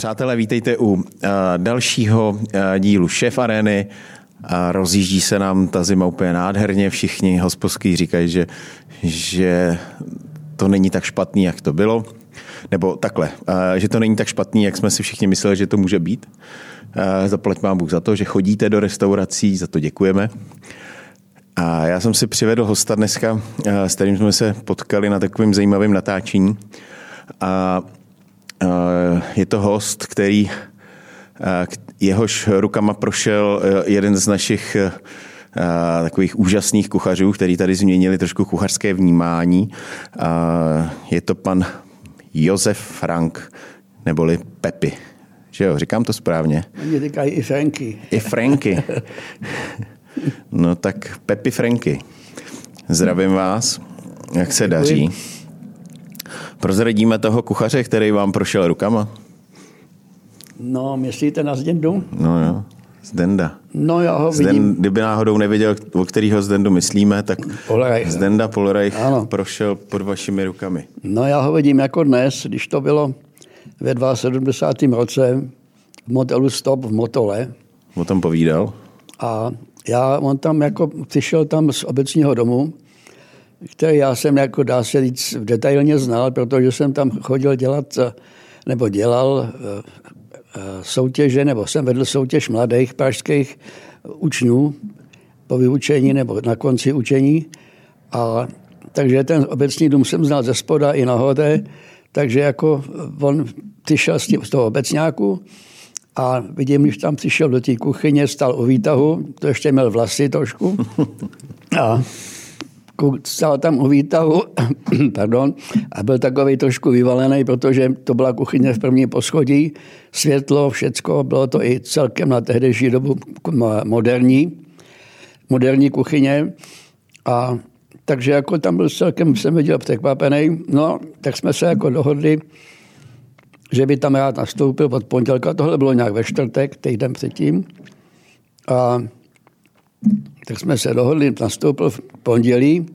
Přátelé, vítejte u uh, dalšího uh, dílu Šéf Arény. A rozjíždí se nám ta zima úplně nádherně. Všichni hospodský říkají, že, že to není tak špatný, jak to bylo. Nebo takhle, uh, že to není tak špatný, jak jsme si všichni mysleli, že to může být. Zaplať mám Bůh za to, že chodíte do restaurací, za to děkujeme. A já jsem si přivedl hosta dneska, s kterým jsme se potkali na takovým zajímavém natáčení. A Eh, je to host, který eh, jehož rukama prošel eh, jeden z našich takových úžasných kuchařů, který tady změnili trošku kuchařské vnímání. Je to pan Josef Frank, neboli Pepi. Že jo, říkám to správně. Oni říkají i Franky. I Franky. No tak Pepi Franky. Zdravím vás. Jak se Děkuji. daří? Prozradíme toho kuchaře, který vám prošel rukama? No, myslíte na Zdendu? No jo, Zdenda. No já ho vidím. Zden, kdyby náhodou nevěděl, o kterého Zdendu myslíme, tak Polreich. Zdenda Polreich ano. prošel pod vašimi rukami. No já ho vidím jako dnes, když to bylo ve 72. roce v modelu Stop v Motole. O tom povídal? A já, on tam jako přišel tam z obecního domu který já jsem, jako dá se říct, detailně znal, protože jsem tam chodil dělat, nebo dělal eh, eh, soutěže, nebo jsem vedl soutěž mladých pražských učňů po vyučení nebo na konci učení. A takže ten obecní dům jsem znal ze spoda i nahoře, takže jako on přišel z, z toho obecňáku a vidím, když tam přišel do té kuchyně, stal u výtahu, to ještě měl vlasy trošku. A stál tam u výtahu, pardon, a byl takový trošku vyvalený, protože to byla kuchyně v první poschodí, světlo, všecko, bylo to i celkem na tehdejší dobu moderní, moderní kuchyně a takže jako tam byl celkem, jsem viděl, překvapený. No, tak jsme se jako dohodli, že by tam rád nastoupil od pondělka. Tohle bylo nějak ve čtvrtek, týden předtím. A tak jsme se dohodli, nastoupil v pondělí.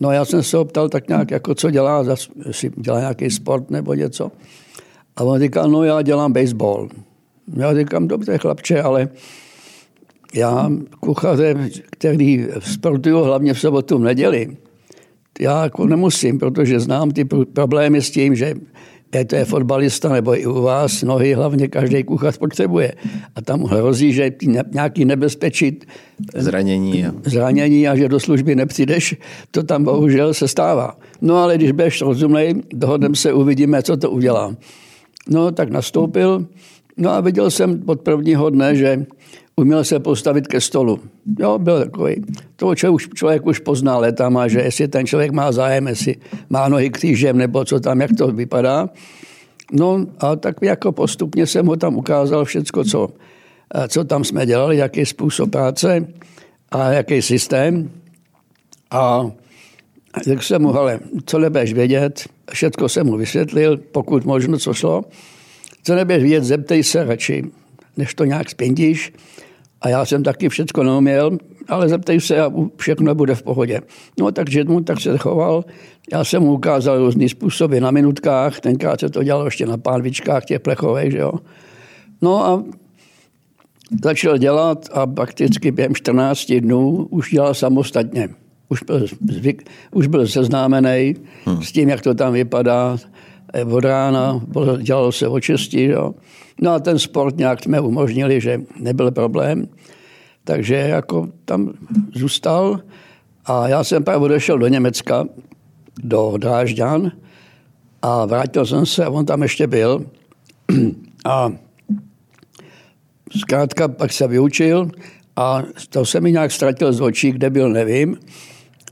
No já jsem se optal tak nějak, jako co dělá, jestli dělá nějaký sport nebo něco. A on říkal, no já dělám baseball. Já říkám, dobře chlapče, ale já kuchaře, který sportuju hlavně v sobotu v neděli, já jako nemusím, protože znám ty problémy s tím, že je to je fotbalista nebo i u vás, nohy hlavně každý kuchař potřebuje. A tam hrozí, že nějaký nebezpečí zranění. zranění a že do služby nepřijdeš, to tam bohužel se stává. No ale když budeš rozumnej, dohodneme se, uvidíme, co to udělá. No tak nastoupil, no a viděl jsem od prvního dne, že uměl se postavit ke stolu. Jo, byl takový. To člověk, člověk už pozná letama, že jestli ten člověk má zájem, jestli má nohy křížem, nebo co tam, jak to vypadá. No a tak jako postupně jsem ho tam ukázal všecko, co, co tam jsme dělali, jaký způsob práce a jaký systém. A tak jsem mu, ale co nebudeš vědět, všecko jsem mu vysvětlil, pokud možno, co šlo. Co nebudeš vědět, zeptej se radši, než to nějak spěndíš. A já jsem taky všechno neuměl, ale zeptej se a všechno bude v pohodě. No takže mu tak se choval. Já jsem mu ukázal různý způsoby na minutkách, tenkrát se to dělalo ještě na pánvičkách těch plechových, že jo. No a začal dělat a prakticky během 14 dnů už dělal samostatně. Už byl, zvyk, už byl seznámený hmm. s tím, jak to tam vypadá od rána, dělalo se o česti, jo. No a ten sport nějak jsme umožnili, že nebyl problém. Takže jako tam zůstal a já jsem pak odešel do Německa, do Drážďan a vrátil jsem se a on tam ještě byl. A zkrátka pak se vyučil a to se mi nějak ztratil z očí, kde byl, nevím.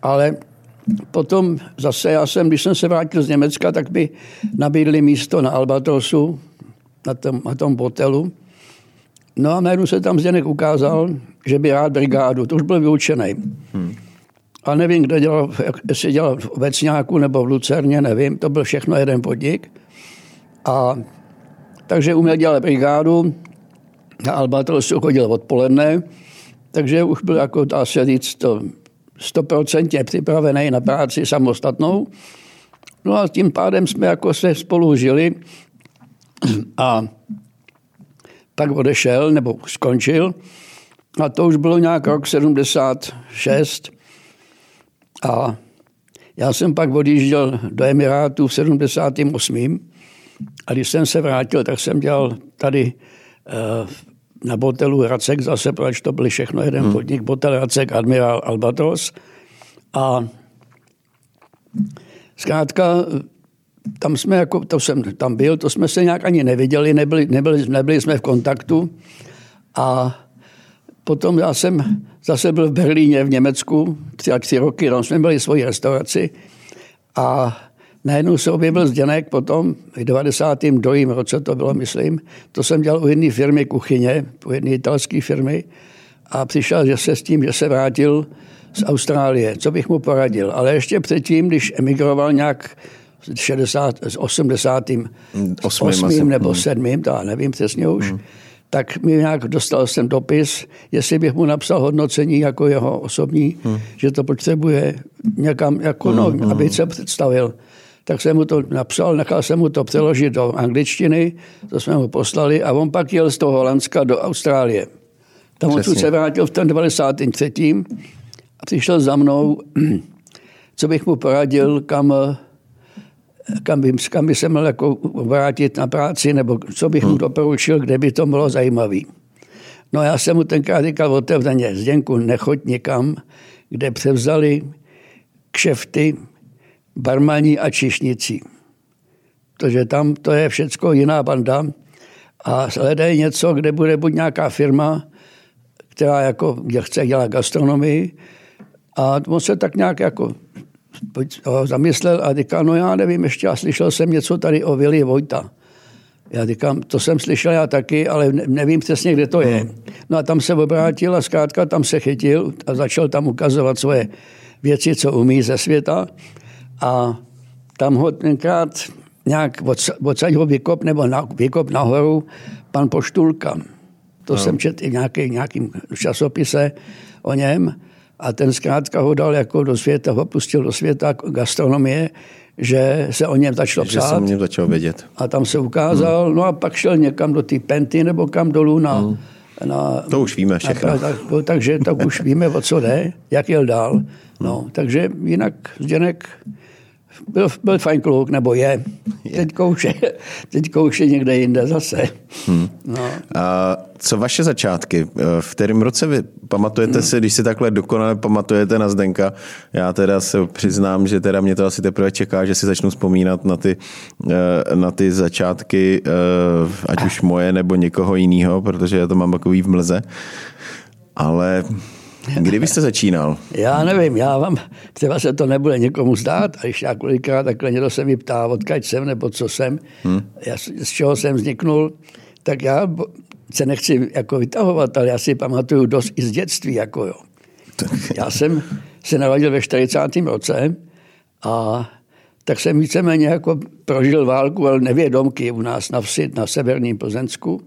Ale potom zase já jsem, když jsem se vrátil z Německa, tak by nabídli místo na Albatrosu, na tom, na tom hotelu. No a najednou se tam Zdeněk ukázal, že by rád brigádu. To už byl vyučený. Hmm. A nevím, kde dělal, jestli dělal v Obecňáku nebo v Lucerně, nevím. To byl všechno jeden podnik. A takže uměl dělat brigádu. Na Albatrosu chodil odpoledne, takže už byl, jako dá se říct, to stoprocentně připravený na práci samostatnou. No a tím pádem jsme jako se spolu žili a pak odešel nebo skončil. A to už bylo nějak rok 76. A já jsem pak odjížděl do Emirátů v 78. A když jsem se vrátil, tak jsem dělal tady uh, na botelu Racek zase, protože to byl všechno jeden hmm. podnik, botel Racek, Admiral Albatros. A zkrátka tam jsme jako, to jsem tam byl, to jsme se nějak ani neviděli, nebyli, nebyli, nebyli jsme v kontaktu. A potom já jsem zase byl v Berlíně v Německu, tři a tři roky, tam jsme byli svoji restauraci. A najednou se objevil Zděnek potom, v 92. roce to bylo, myslím, to jsem dělal u jedné firmy kuchyně, u jedné italské firmy a přišel že se s tím, že se vrátil z Austrálie, co bych mu poradil. Ale ještě předtím, když emigroval nějak 60, s 80. 8. 8. nebo 7. Hmm. to já nevím přesně už, hmm. tak mi nějak dostal jsem dopis, jestli bych mu napsal hodnocení jako jeho osobní, hmm. že to potřebuje někam, jako, no, hmm. aby se představil. Tak jsem mu to napsal, nechal jsem mu to přeložit do angličtiny, to jsme mu poslali a on pak jel z toho Holandska do Austrálie. Tam on se vrátil v tom 93. a přišel za mnou, co bych mu poradil, kam kam by, kam by se měl jako vrátit na práci, nebo co bych mu hmm. doporučil, kde by to bylo zajímavé. No já jsem mu tenkrát říkal otevřeně, Zděnku, nechoď někam, kde převzali kšefty barmaní a čišnici. Protože tam to je všecko jiná banda a hledají něco, kde bude buď nějaká firma, která jako chce dělat gastronomii a on se tak nějak jako zamyslel a říkal, no já nevím, ještě já slyšel jsem něco tady o Vili Vojta. Já říkám, to jsem slyšel já taky, ale nevím přesně, kde to je. No a tam se obrátil a zkrátka tam se chytil a začal tam ukazovat svoje věci, co umí ze světa. A tam ho tenkrát nějak odsaď ho vykop nebo na, vykop nahoru pan Poštulka. To no. jsem četl i nějaký, nějakým časopise o něm a ten zkrátka ho dal jako do světa, ho pustil do světa gastronomie, že se o něm začalo psát. Že se o něm začal vědět. A tam se ukázal, hmm. no a pak šel někam do té Penty nebo kam dolů na... Hmm. na to už víme všechno. Na, tak, takže tak už víme, o co jde, jak jel dál. No, hmm. takže jinak Zdenek byl, byl fajn kluk, nebo je. Teď, už je teď už je někde jinde zase. Hmm. No. A co vaše začátky? V kterém roce vy pamatujete hmm. si, když si takhle dokonale pamatujete na Zdenka? Já teda se přiznám, že teda mě to asi teprve čeká, že si začnu vzpomínat na ty, eh, na ty začátky, eh, ať už moje nebo někoho jiného, protože já to mám takový v mlze. Ale Kdy byste začínal? Já nevím, já vám, třeba se to nebude někomu zdát, a když já kolikrát takhle někdo se mi ptá, odkaď jsem nebo co jsem, hmm. já, z čeho jsem vzniknul, tak já se nechci jako vytahovat, ale já si pamatuju dost i z dětství. Jako jo. Já jsem se narodil ve 40. roce a tak jsem víceméně jako prožil válku, ale nevědomky u nás na vsi, na severním Plzeňsku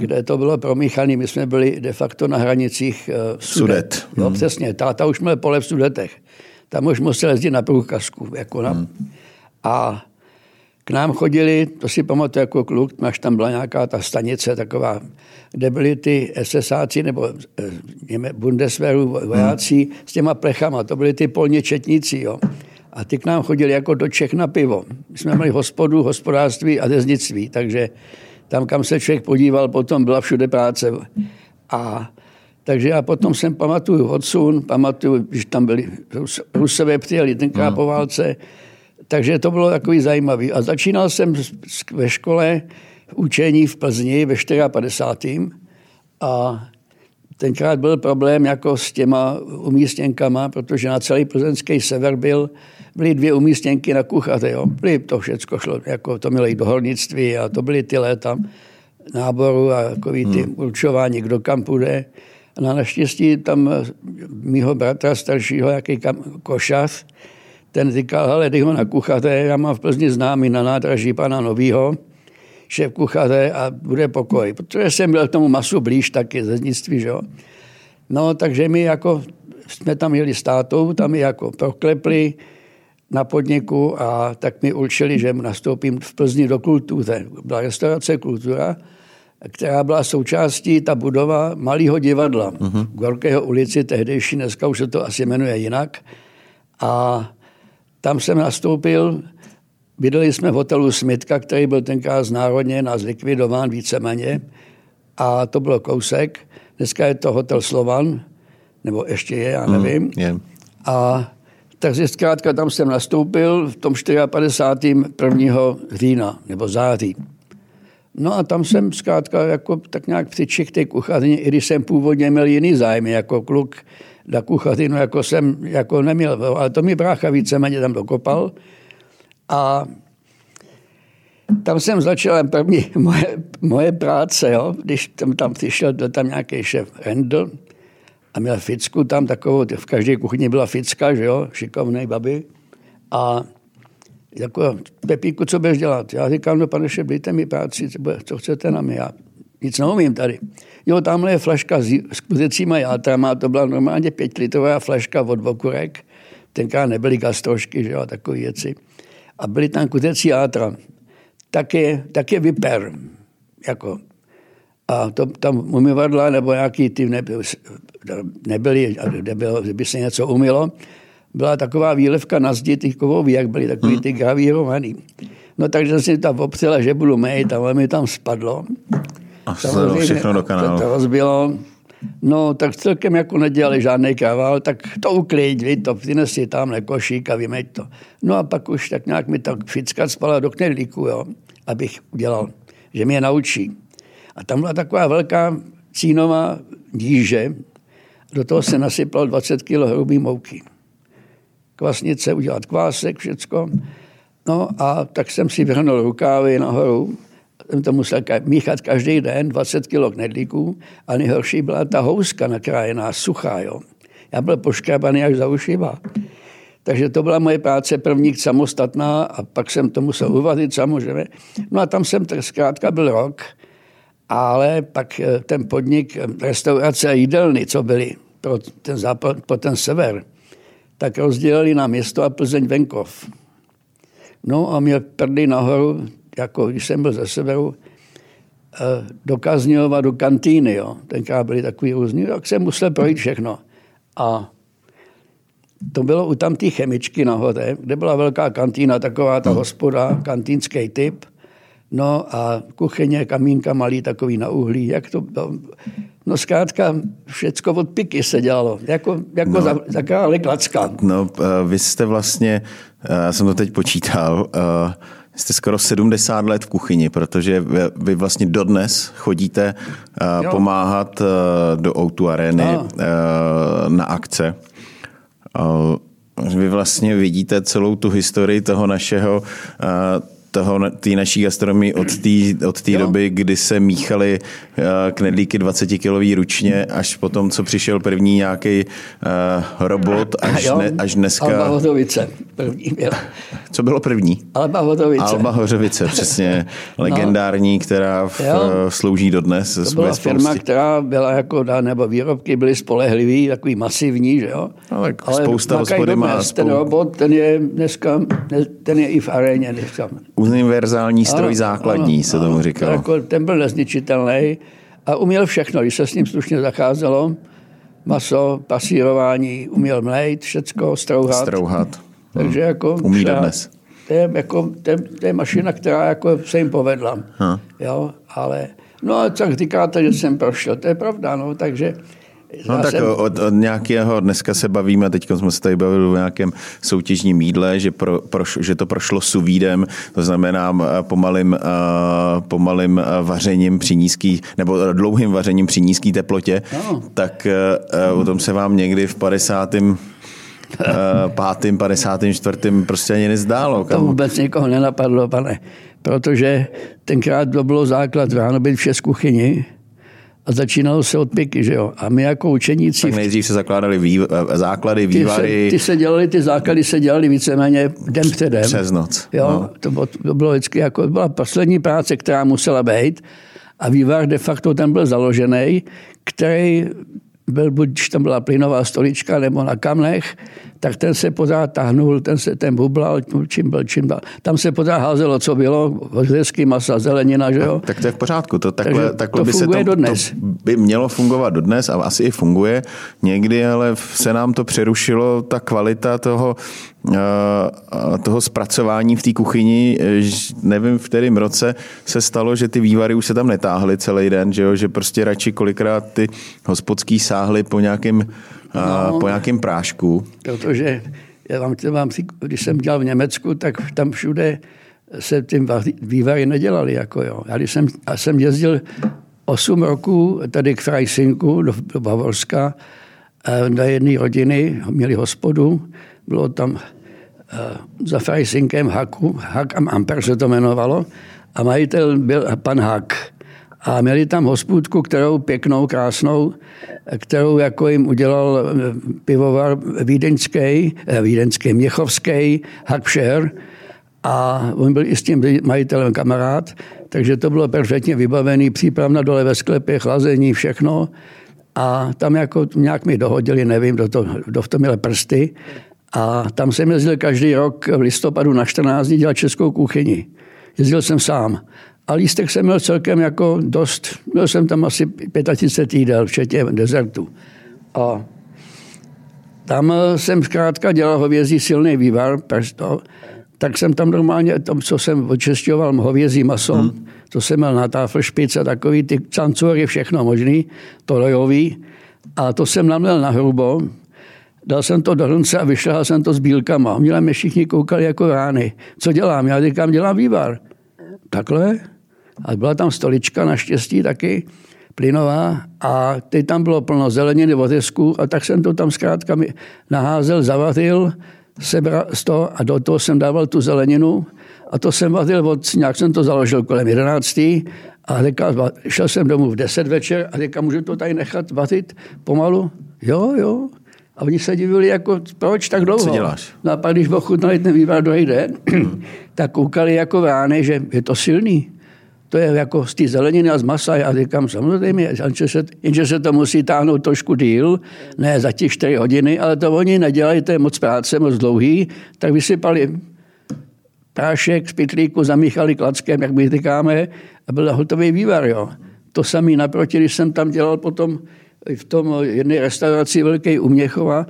kde to bylo promíchané. My jsme byli de facto na hranicích uh, Sudet. Sudet. Jo, hmm. přesně. Táta už měl pole v Sudetech. Tam už musel jezdit na průkazku. Jako na... Hmm. A k nám chodili, to si pamatuju jako kluk, až tam byla nějaká ta stanice taková, kde byli ty SSáci nebo eh, Bundeswehru vojáci hmm. s těma plechama. To byli ty polně četníci. Jo. A ty k nám chodili jako do Čech na pivo. My jsme měli hospodu, hospodářství a věznictví, takže tam, kam se člověk podíval, potom byla všude práce. A takže já potom jsem pamatuju odsun, pamatuju, když tam byli Rusové přijeli tenkrát po válce, takže to bylo takový zajímavý. A začínal jsem ve škole v učení v Plzni ve 54. A tenkrát byl problém jako s těma umístěnkama, protože na celý plzeňský sever byl byly dvě umístěnky na kuchaře. Jo. Byly to všechno šlo, jako to mělo i do hornictví a to byly ty léta náboru a takový ty hmm. určování, kdo kam půjde. A na naštěstí tam mýho bratra staršího, jaký kam, košař, ten říkal, hele, dej ho na kuchaře, já mám v Plzni známý na nádraží pana Novýho, šéf kuchaře a bude pokoj. Protože jsem byl k tomu masu blíž taky ze znictví, že jo. No, takže my jako jsme tam jeli s tátou, tam je jako proklepli, na podniku a tak mi určili, že nastoupím v Plzni do kultuře. Byla restaurace kultura, která byla součástí, ta budova malého divadla. Uh-huh. Gorkého ulici, tehdejší, dneska už se to asi jmenuje jinak. A tam jsem nastoupil, bydleli jsme v hotelu Smitka, který byl tenkrát znárodněn a zlikvidován víceméně. A to bylo kousek. Dneska je to hotel Slovan, nebo ještě je, já nevím. Mm, yeah. A takže zkrátka tam jsem nastoupil v tom 54. 1. října nebo září. No a tam jsem zkrátka jako tak nějak přičich té kuchyni, i když jsem původně měl jiný zájmy jako kluk na kuchynu, jako jsem jako neměl, ale to mi brácha víceméně tam dokopal. A tam jsem začal první moje, moje práce, jo, když tam, tam přišel byl tam nějaký šéf Rendl a měl ficku tam takovou, v každé kuchyni byla ficka, že jo, šikovnej baby. A jako, Pepíku, co budeš dělat? Já říkám, no pane šéf, dejte mi práci, co chcete na mě, já nic neumím tady. Jo, tamhle je flaška s, s kuzecíma játrama, to byla normálně pětlitrová flaška od Vokurek, tenkrát nebyly gastrošky, že jo, takové věci. A byly tam kuzecí játra tak je, tak je vyper. Jako. A to, tam umyvadla nebo nějaký ty nebyly, nebyly kde, bylo, kde by se něco umilo, byla taková výlevka na zdi ty kovový, jak byly takový hmm. ty gravírovaný. No takže jsem si tam opřela, že budu mít a mi tam spadlo. A Samozřejmě, všechno do kanálu. To, to rozbilo. No, tak celkem jako nedělali žádný kaval, tak to uklid, vy to přinesi tam košík a vymeď to. No a pak už tak nějak mi ta ficka spala do knedlíku, jo, abych udělal, že mě naučí. A tam byla taková velká cínová díže, do toho se nasypal 20 kg hrubý mouky. Kvasnice, udělat kvásek, všecko. No a tak jsem si vrhnul rukávy nahoru jsem to musel míchat každý den, 20 kg knedlíků a nejhorší byla ta houska nakrájená, suchá. Jo. Já byl poškrabaný až za ušiva. Takže to byla moje práce první samostatná a pak jsem to musel uvařit samozřejmě. No a tam jsem zkrátka byl rok, ale pak eh, ten podnik, eh, restaurace a jídelny, co byly pro ten západ, pro ten sever, tak rozdělili na město a Plzeň venkov. No a mě prdy nahoru jako když jsem byl ze severu, eh, do Kazňova, do kantýny, jo. tenkrát byly takový různý, tak jsem musel projít všechno. A to bylo u tam té chemičky nahoře, kde byla velká kantýna, taková ta hospoda, kantýnský typ. No a kuchyně, kamínka malý, takový na uhlí. Jak to, bylo? no zkrátka všecko od piky se dělalo, jako, jako no, za, za krále klacka. No, eh, vy jste vlastně, eh, já jsem to teď počítal, jste skoro 70 let v kuchyni, protože vy vlastně dodnes chodíte uh, pomáhat do Outu Areny uh, na akce. Vy vlastně vidíte celou tu historii toho našeho toho, té naší gastronomii od té od tý doby, kdy se míchaly uh, knedlíky 20 kilový ručně, až potom, co přišel první nějaký uh, robot, až, jo, ne, až dneska... Alba Hořovice první byla. Co bylo první? Alba Hořovice. Alba Hořovice, přesně. No. legendární, no. která v, slouží dodnes. To byla firma, která byla jako, nebo výrobky byly spolehlivý, takový masivní, že jo? No, tak Ale spousta hospody má... Spou... Ten robot, ten je dneska, ten je i v aréně dneska univerzální stroj ano, základní, ano, se tomu ano, říkalo. Jako, ten byl nezničitelný a uměl všechno, když se s ním slušně zacházelo. Maso, pasírování, uměl mlejt, všecko, strouhat. Strouhat. Takže jako... Umí dnes. To je, jako, to, je, to je mašina, která jako se jim povedla. Jo, ale... No a tak říkáte, že jsem prošel, to je pravda, no, takže No Já tak jsem... od, od nějakého, dneska se bavíme, teď jsme se tady bavili o nějakém soutěžním jídle, že, pro, pro, že to prošlo suvídem, to znamená pomalým, pomalým vařením při nízký, nebo dlouhým vařením při nízké teplotě, no. tak o tom se vám někdy v 50 pátým, padesátým, čtvrtým prostě ani nezdálo. Kam? To vůbec někoho nenapadlo, pane, protože tenkrát to bylo základ ráno být vše z kuchyni, a začínalo se od piky, že jo. A my jako učeníci... Tak nejdřív se zakládali vý, základy, vývary... Ty se, ty se dělali, ty základy se dělali víceméně den den. Přes noc. Jo, no. to, bylo, to bylo vždycky jako, byla poslední práce, která musela být a vývar de facto ten byl založený, který byl, buď tam byla plynová stolička nebo na kamnech, tak ten se pořád tahnul, ten se ten bublal, čím byl, čím byl. Tam se pořád házelo, co bylo, hřezky, masa, zelenina, že jo. Tak to je v pořádku. To, takhle, Takže takhle to by se to, dodnes. to by mělo fungovat dodnes a asi i funguje. Někdy ale se nám to přerušilo, ta kvalita toho, eh, toho zpracování v té kuchyni, eh, nevím v kterém roce se stalo, že ty vývary už se tam netáhly celý den, že, jo? že prostě radši kolikrát ty hospodský sáhly po nějakém no. po nějakém prášku. Protože já vám, vám, když jsem dělal v Německu, tak tam všude se tím vývary nedělali. Jako jo. Já, když jsem, já jsem jezdil 8 roků tady k Freisinku do, do Bavorska eh, na jedné rodiny, měli hospodu, bylo tam eh, za Freisinkem Haku, Hak am Amper se to jmenovalo, a majitel byl pan Hak. A měli tam hospůdku, kterou pěknou, krásnou, kterou jako jim udělal eh, pivovar vídeňský, eh, vídeňský, měchovský, Hakšer. A on byl i s tím majitelem kamarád, takže to bylo perfektně vybavený, přípravna dole ve sklepě, chlazení, všechno. A tam jako nějak mi dohodili, nevím, kdo, to, kdo v tom měl prsty. A tam jsem jezdil každý rok v listopadu na 14 dní dělat českou kuchyni. Jezdil jsem sám. A lístek jsem měl celkem jako dost. Měl jsem tam asi 35 jídel, včetně dezertu. A tam jsem zkrátka dělal hovězí silný vývar, prsto, tak jsem tam normálně, to, co jsem očesťoval hovězí maso, hmm. to jsem měl na táfl špic a takový ty cancury, všechno možný, to lojový. A to jsem naměl na hrubo, dal jsem to do hrnce a vyšlehal jsem to s bílkama. Měli mě všichni koukali jako rány. Co dělám? Já říkám, dělám vývar. Takhle? A byla tam stolička naštěstí taky plynová a teď tam bylo plno zeleniny, vodesku a tak jsem to tam zkrátka naházel, zavařil, sebral z toho a do toho jsem dával tu zeleninu a to jsem vařil od, nějak jsem to založil kolem 11. A říkal, šel jsem domů v 10 večer a říkal, můžu to tady nechat vařit pomalu? Jo, jo. A oni se divili, jako, proč tak dlouho? Co děláš? No a pak, když ochutnali ten vývar druhý den, tak koukali jako rány, že je to silný. To je jako z té zeleniny a z masa. Já říkám, samozřejmě, jenže se, jenže se to musí táhnout trošku díl, ne za těch 4 hodiny, ale to oni nedělají, to je moc práce, moc dlouhý, tak vysypali prášek z pitlíku, zamíchali klackem, jak my říkáme, a byl hotový vývar. Jo. To samý naproti, když jsem tam dělal potom v tom jedné restauraci Velký u Měchova,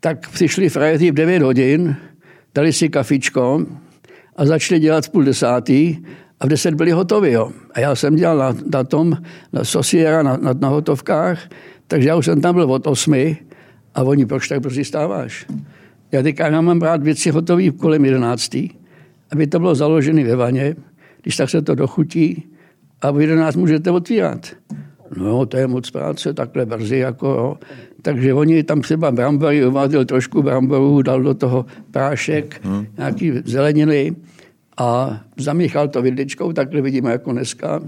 tak přišli frajeři v 9 hodin, dali si kafičko a začali dělat v půl desátý a v deset byli hotovi. Jo. A já jsem dělal na, na tom, na sosiera, na, na, na hotovkách, takže já už jsem tam byl od osmi a oni, proč tak brzy stáváš? Já říkám, já mám brát věci hotové kolem jedenáctý, aby to bylo založené ve vaně, když tak se to dochutí a v jedenáct můžete otvírat. No, to je moc práce, takhle brzy, jako jo. Takže oni tam třeba brambory, uváděl trošku bramborů, dal do toho prášek, hmm. nějaký zeleniny a zamíchal to vidličkou, takhle vidíme jako dneska.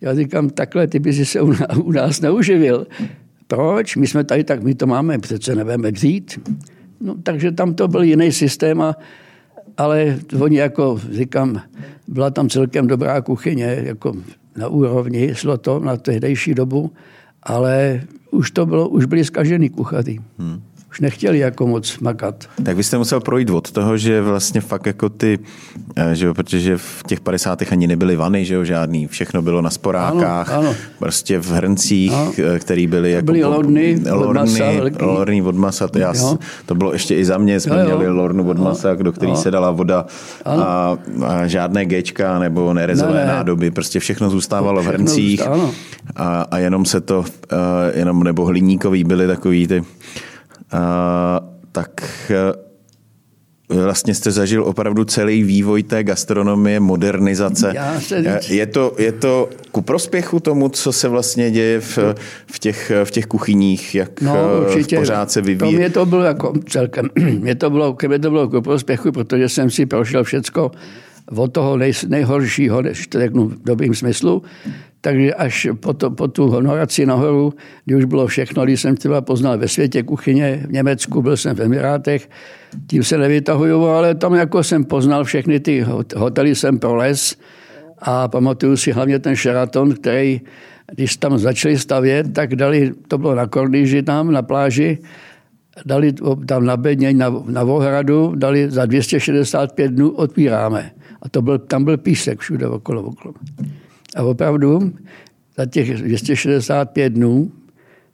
Já říkám, takhle ty by si se u nás neuživil. Proč? My jsme tady tak, my to máme, přece nebudeme dřít. No, takže tam to byl jiný systém, a, ale oni jako, říkám, byla tam celkem dobrá kuchyně, jako na úrovni, šlo to na tehdejší dobu, ale už to bylo, už byli zkažený kuchaři. Hmm už nechtěli jako moc makat. Tak vy jste musel projít od toho, že vlastně fakt jako ty, eh, že jo, protože v těch 50. ani nebyly vany, že jo, žádný, všechno bylo na sporákách, ano, ano. prostě v hrncích, ano. Eh, který byly jako... Byly lorny, lorny, od masa, lorny od masa, to, já, to bylo ještě i za mě, jsme jo, jo. měli lornu od masa, do který se dala voda a, a, žádné gečka nebo nerezové ne, ne. nádoby, prostě všechno zůstávalo všechno v hrncích a, a jenom se to, uh, jenom nebo hliníkový byly takový ty tak e, vlastně jste zažil opravdu celý vývoj té gastronomie, modernizace. Je to, je to ku prospěchu tomu, co se vlastně děje v, v, těch, v těch kuchyních, jak no, e, určitě. pořád se vyvíjí? Mě to bylo jako celkem, mě to bylo, mě to bylo ku prospěchu, protože jsem si prošel všecko od toho nej, nejhoršího, než to řeknu v dobrým smyslu, takže až po, to, po tu honoraci nahoru, kdy už bylo všechno, když jsem třeba poznal ve světě kuchyně, v Německu, byl jsem v Emirátech, tím se nevytahuju, ale tam jako jsem poznal všechny ty hotely, jsem proles a pamatuju si hlavně ten Sheraton, který, když tam začali stavět, tak dali, to bylo na Kordiži tam, na pláži, dali tam na Bedně, na, na Vohradu, dali za 265 dnů otvíráme. A to byl, tam byl písek všude okolo, okolo. A opravdu za těch 265 dnů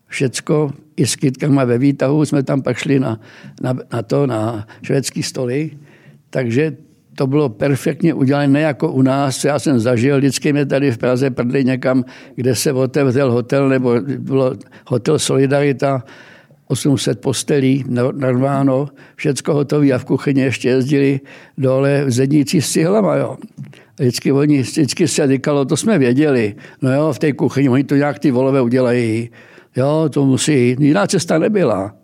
všecko i s kytkama ve výtahu jsme tam pak šli na, na, na to, na švédský stoly. Takže to bylo perfektně udělané, jako u nás, já jsem zažil, vždycky mě tady v Praze prdli někam, kde se otevřel hotel, nebo bylo hotel Solidarita, 800 postelí narváno, všecko hotové a v kuchyni ještě jezdili dole zedníci s cihlama, jo. Vždycky, oni, vždycky se říkalo, to jsme věděli. No jo, v té kuchyni, oni to nějak ty volové udělají. Jo, to musí, jiná cesta nebyla.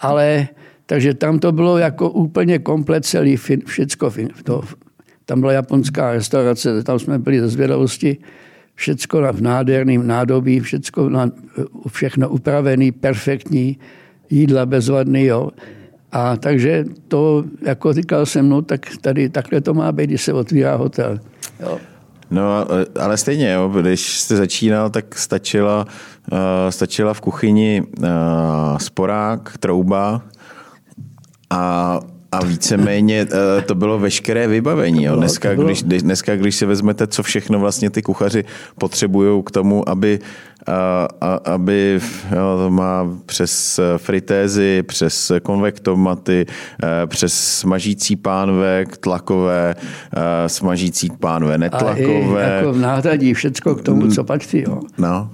Ale, takže tam to bylo jako úplně komplet celý, všecko. To, tam byla japonská restaurace, tam jsme byli ze zvědavosti všecko v nádherném nádobí, všecko na, všechno upravený, perfektní, jídla bezvadný, jo. A takže to, jako říkal jsem, no tak tady takhle to má být, když se otvírá hotel. Jo. No, ale stejně, jo, když jste začínal, tak stačila, uh, stačila v kuchyni uh, sporák, trouba a a víceméně to bylo veškeré vybavení. Jo. Dneska, když, dneska, když si vezmete, co všechno vlastně ty kuchaři potřebují k tomu, aby a, a, aby jo, to má přes fritézy, přes konvektomaty, eh, přes smažící pánve, tlakové, eh, smažící pánve, netlakové. A i jako náhradí všecko k tomu, co patří. Jo. No,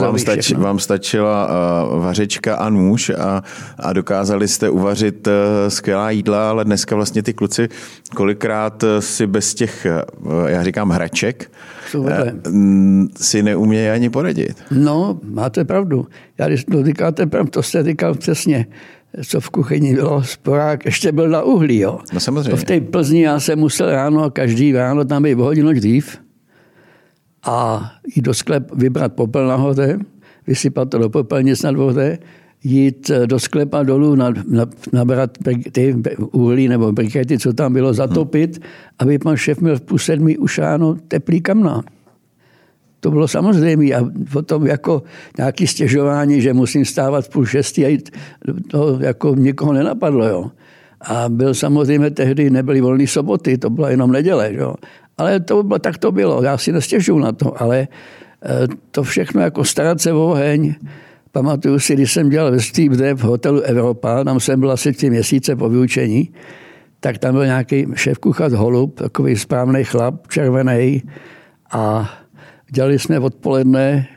vám, stač, vám stačila vařečka a nůž a, a dokázali jste uvařit skvělá jídla, ale dneska vlastně ty kluci kolikrát si bez těch, já říkám hraček, si neumějí ani poradit. No, máte pravdu. Já když to říkáte, to jste říkal přesně, co v kuchyni bylo, sporák ještě byl na uhlí. Jo. No samozřejmě. To v té Plzni já jsem musel ráno, každý ráno tam být hodinu dřív a jít do sklep, vybrat popel nahoře, vysypat to do popelnic na dvoře, jít do sklepa dolů, nabrat ty uhlí nebo brikety, co tam bylo, zatopit, hmm. aby pan šéf měl v půl sedmi už ráno teplý kamna. To bylo samozřejmé. A potom jako nějaké stěžování, že musím stávat v půl šestý a jít, to jako nikoho nenapadlo. Jo. A byl samozřejmě tehdy, nebyly volné soboty, to byla jenom neděle. Jo. Ale to bylo, tak to bylo, já si nestěžuju na to, ale eh, to všechno jako starat se o oheň, Pamatuju si, když jsem dělal ve Steve v hotelu Evropa, tam jsem byl asi tři měsíce po vyučení, tak tam byl nějaký šéf kuchař Holub, takový správný chlap, červený a dělali jsme odpoledne,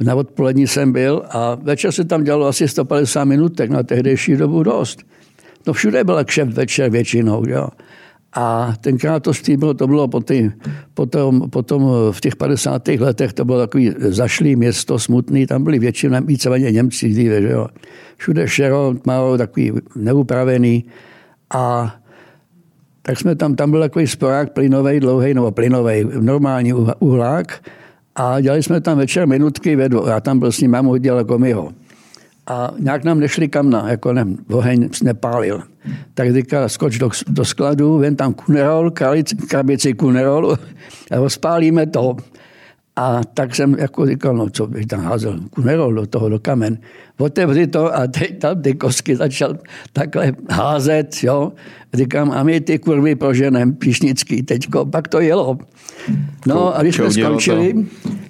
na odpolední jsem byl a večer se tam dělalo asi 150 minutek, na tehdejší dobu dost. No všude byla kšeft večer většinou, jo. A tenkrát to bylo, to bylo potom, potom, potom v těch 50. letech, to bylo takový zašlý město, smutný, tam byli většinou víceméně Němci dříve, že jo. Všude šero, málo takový neupravený a tak jsme tam, tam byl takový sporák plynový, dlouhý, nebo plynový, normální uhlák a dělali jsme tam večer minutky vedu. Já tam byl s ním, mám ho dělal jako myho. A nějak nám nešli kamna, jako ne, oheň nepálil. Tak říkal, skoč do, do skladu, ven tam kunerol, krabici kunerolu a rozpálíme to. A tak jsem jako říkal, no co bych tam házel, kunerol do toho, do kamen. Otevři to a teď tam ty kosky začal takhle házet, jo. Říkám, a my ty kurvy proženem píšnický teďko, pak to jelo. No a když jsme skončili,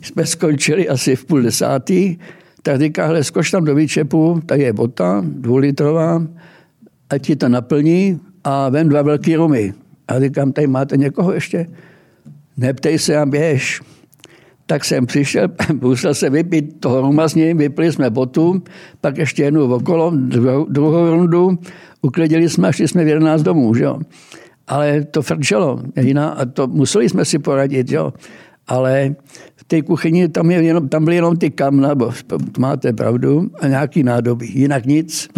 jsme skončili asi v půl desátý, tak říká, hele, skoč tam do výčepu, tady je bota, dvoulitrová, ať ti to naplní a ven dva velký rumy. A říkám, tady máte někoho ještě? Neptej se a běž. Tak jsem přišel, musel se vypít toho ruma s ním, vypili jsme botu, pak ještě jednu okolo, druhou, druhou rundu, uklidili jsme a šli jsme v 11 domů, že jo. Ale to frčelo, jiná, a to museli jsme si poradit, jo. Ale v té kuchyni tam, je jenom, tam byly jenom ty kamna, bo máte pravdu, a nějaký nádobí, jinak nic.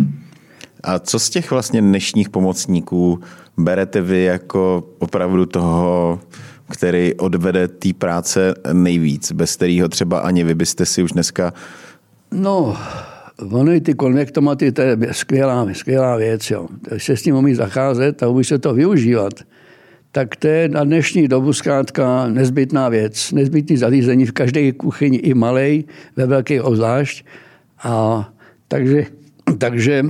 A co z těch vlastně dnešních pomocníků berete vy jako opravdu toho, který odvede té práce nejvíc, bez kterého třeba ani vy byste si už dneska... No, ono i ty konvektomaty, to je skvělá, skvělá věc. Jo. Když se s tím umí zacházet a umí se to využívat, tak to je na dnešní dobu zkrátka nezbytná věc. Nezbytný zařízení v každé kuchyni, i malej, ve velké obzvlášť. A takže, takže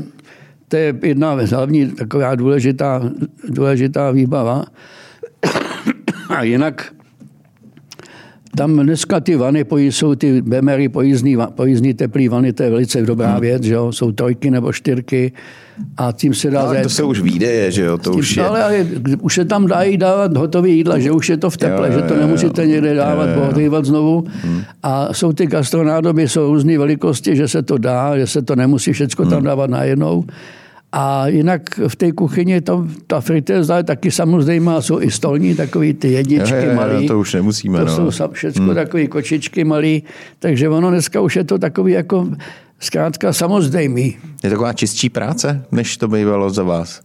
to je jedna hlavní taková důležitá, důležitá výbava. A jinak tam dneska ty vany jsou ty bemery pojízdní, pojízdní teplý vany, to je velice dobrá hmm. věc, že jo? jsou trojky nebo čtyřky a tím se dá... Ale to se už výdeje, že jo, to tím, už je... Ale, ale už se tam dají dávat hotové jídla, že už je to v teple, jo, jo, že to nemusíte někde dávat, pohřívat znovu. Hmm. A jsou ty gastronádoby, jsou různé velikosti, že se to dá, že se to nemusí všechno tam hmm. dávat najednou. A jinak v té kuchyni to, ta fritéza je taky samozřejmě, jsou i stolní takový ty jedničky malé. To už nemusíme. To no. jsou všechno hmm. takové kočičky malé, takže ono dneska už je to takový jako zkrátka samozřejmý. Je to taková čistší práce, než to bývalo za vás?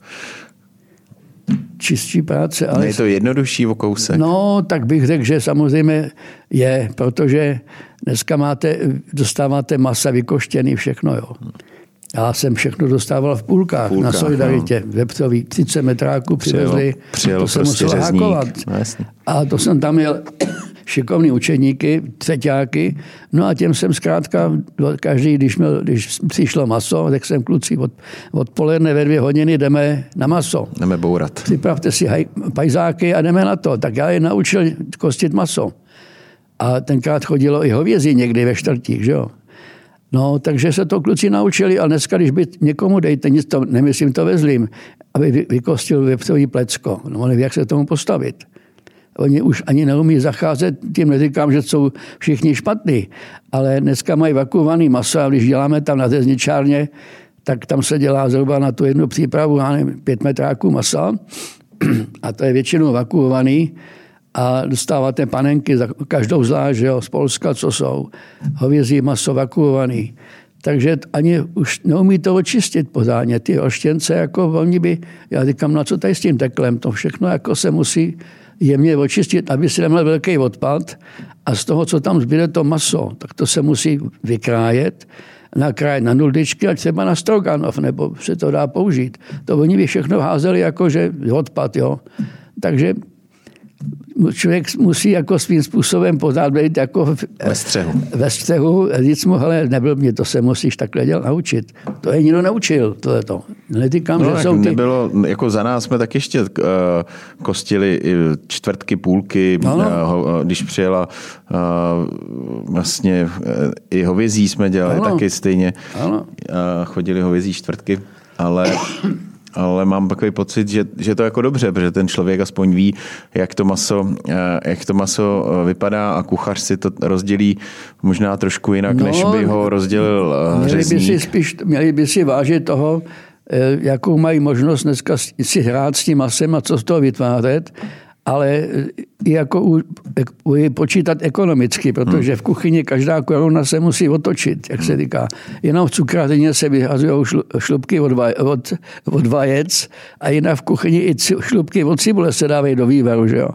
čistší práce. Ale... je to jednodušší o kousek? No, tak bych řekl, že samozřejmě je, protože dneska máte, dostáváte masa vykoštěný všechno, jo. Já jsem všechno dostával v půlkách, půlkách na Solidaritě. No. Vepřový 30 metráků přivezli. Přijel, to jsem prostě musel hákovat. No, a to jsem tam měl šikovní učeníky, třetíáky, no a těm jsem zkrátka, každý, když, měl, když přišlo maso, tak jsem kluci od, odpoledne ve dvě hodiny jdeme na maso. Jdeme bourat. Připravte si haj, pajzáky a jdeme na to. Tak já je naučil kostit maso. A tenkrát chodilo i hovězí někdy ve čtvrtích, že jo. No, takže se to kluci naučili, ale dneska, když by někomu dejte, nic to, nemyslím to vezlím, aby vykostil vepřový plecko. No, neví, jak se tomu postavit. Oni už ani neumí zacházet, tím neříkám, že jsou všichni špatní, ale dneska mají vakuovaný maso a když děláme tam na řezničárně, tak tam se dělá zhruba na tu jednu přípravu, já nevím, pět metráků masa a to je většinou vakuovaný a dostáváte panenky za každou zvlášť, jo, z Polska, co jsou. Hovězí maso vakuovaný. Takže ani už neumí to očistit pořádně. Ty oštěnce, jako oni by, já říkám, na co tady s tím teklem, to všechno jako se musí jemně očistit, aby si neměl velký odpad a z toho, co tam zbyde to maso, tak to se musí vykrájet, nakrájet na nuldičky a třeba na stroganov, nebo se to dá použít. To oni by všechno házeli jako, že odpad, jo. Takže člověk musí jako svým způsobem pořád být jako ve střehu. Ve střehu. Říct mu, hele, nebyl mě, to se musíš takhle dělat naučit. To je nikdo naučil, tohleto. Netýkám, no, že jsou ty... Nebylo, jako za nás jsme tak ještě uh, kostili čtvrtky, půlky, no, no. Uh, když přijela uh, vlastně uh, i hovězí jsme dělali ano. taky stejně. Ano. Uh, chodili hovězí čtvrtky, ale ale mám takový pocit, že, že to je jako dobře, protože ten člověk aspoň ví, jak to maso, eh, jak to maso eh, vypadá a kuchař si to rozdělí možná trošku jinak, no, než by ho rozdělil eh, měli řezník. By si spíš, měli by si vážit toho, jakou mají možnost dneska si hrát s tím masem a co z toho vytvářet ale i jako u, u, počítat ekonomicky, protože v kuchyni každá koruna se musí otočit, jak se říká. Jenom v cukrárně se vyhazují šlubky od, vaj, od, od vajec a jinak v kuchyni i šlubky od cibule se dávají do vývaru, že jo.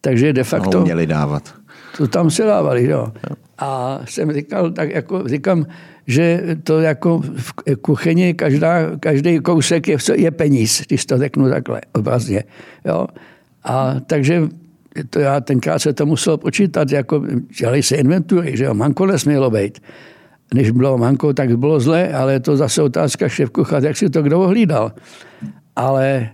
Takže de facto... No, měli dávat. To tam se dávali, jo. A jsem říkal, tak jako říkám, že to jako v kuchyni každá, každý kousek je, je peníz, když to řeknu takhle obrazně. Jo. A takže to já tenkrát se to musel počítat, jako dělali se inventury, že jo, manko nesmělo být. Než bylo manko, tak bylo zle, ale to zase otázka šéf kuchař, jak si to kdo ohlídal. Ale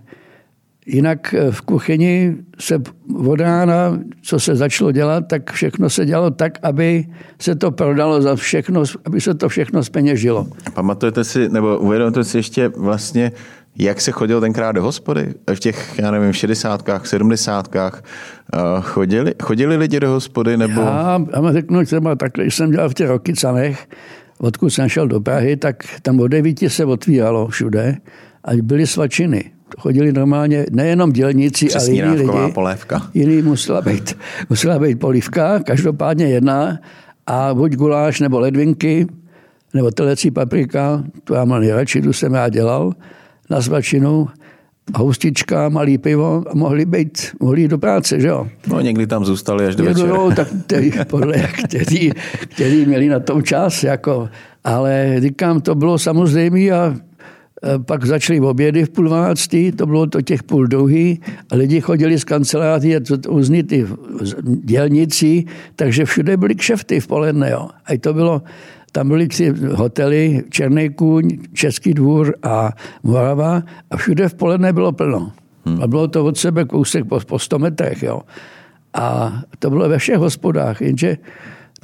jinak v kuchyni se od rána, co se začalo dělat, tak všechno se dělalo tak, aby se to prodalo za všechno, aby se to všechno zpeněžilo. Pamatujete si, nebo uvědomujete si ještě vlastně, jak se chodil tenkrát do hospody? V těch, já nevím, šedesátkách, sedmdesátkách eh, chodili, chodili lidi do hospody? Nebo... Já, já řeknu třeba takhle, když jsem dělal v těch Rokycanech, odkud jsem šel do Prahy, tak tam od devíti se otvíralo všude a byly svačiny. Chodili normálně nejenom dělníci, ale jiní lidi. polévka. Jiný musela být, musela být polívka, každopádně jedna a buď guláš nebo ledvinky, nebo telecí paprika, to já mám nejradši, tu jsem já dělal na svačinu, houstička, malý pivo a mohli být, mohli jít do práce, že jo. No někdy tam zůstali až do Někdo, večera. No, tak který, podle kteří, kteří měli na to čas, jako. Ale říkám, to bylo samozřejmé a pak začaly obědy v půl dvanáctý, to bylo to těch půl dlouhý, a lidi chodili z kanceláří a různí ty dělníci, takže všude byly kšefty v poledne. Jo. A to bylo, tam byly tři hotely, Černý kůň, Český dvůr a Morava a všude v poledne bylo plno. Hmm. A bylo to od sebe kousek po, po 100 metrech. Jo. A to bylo ve všech hospodách, jenže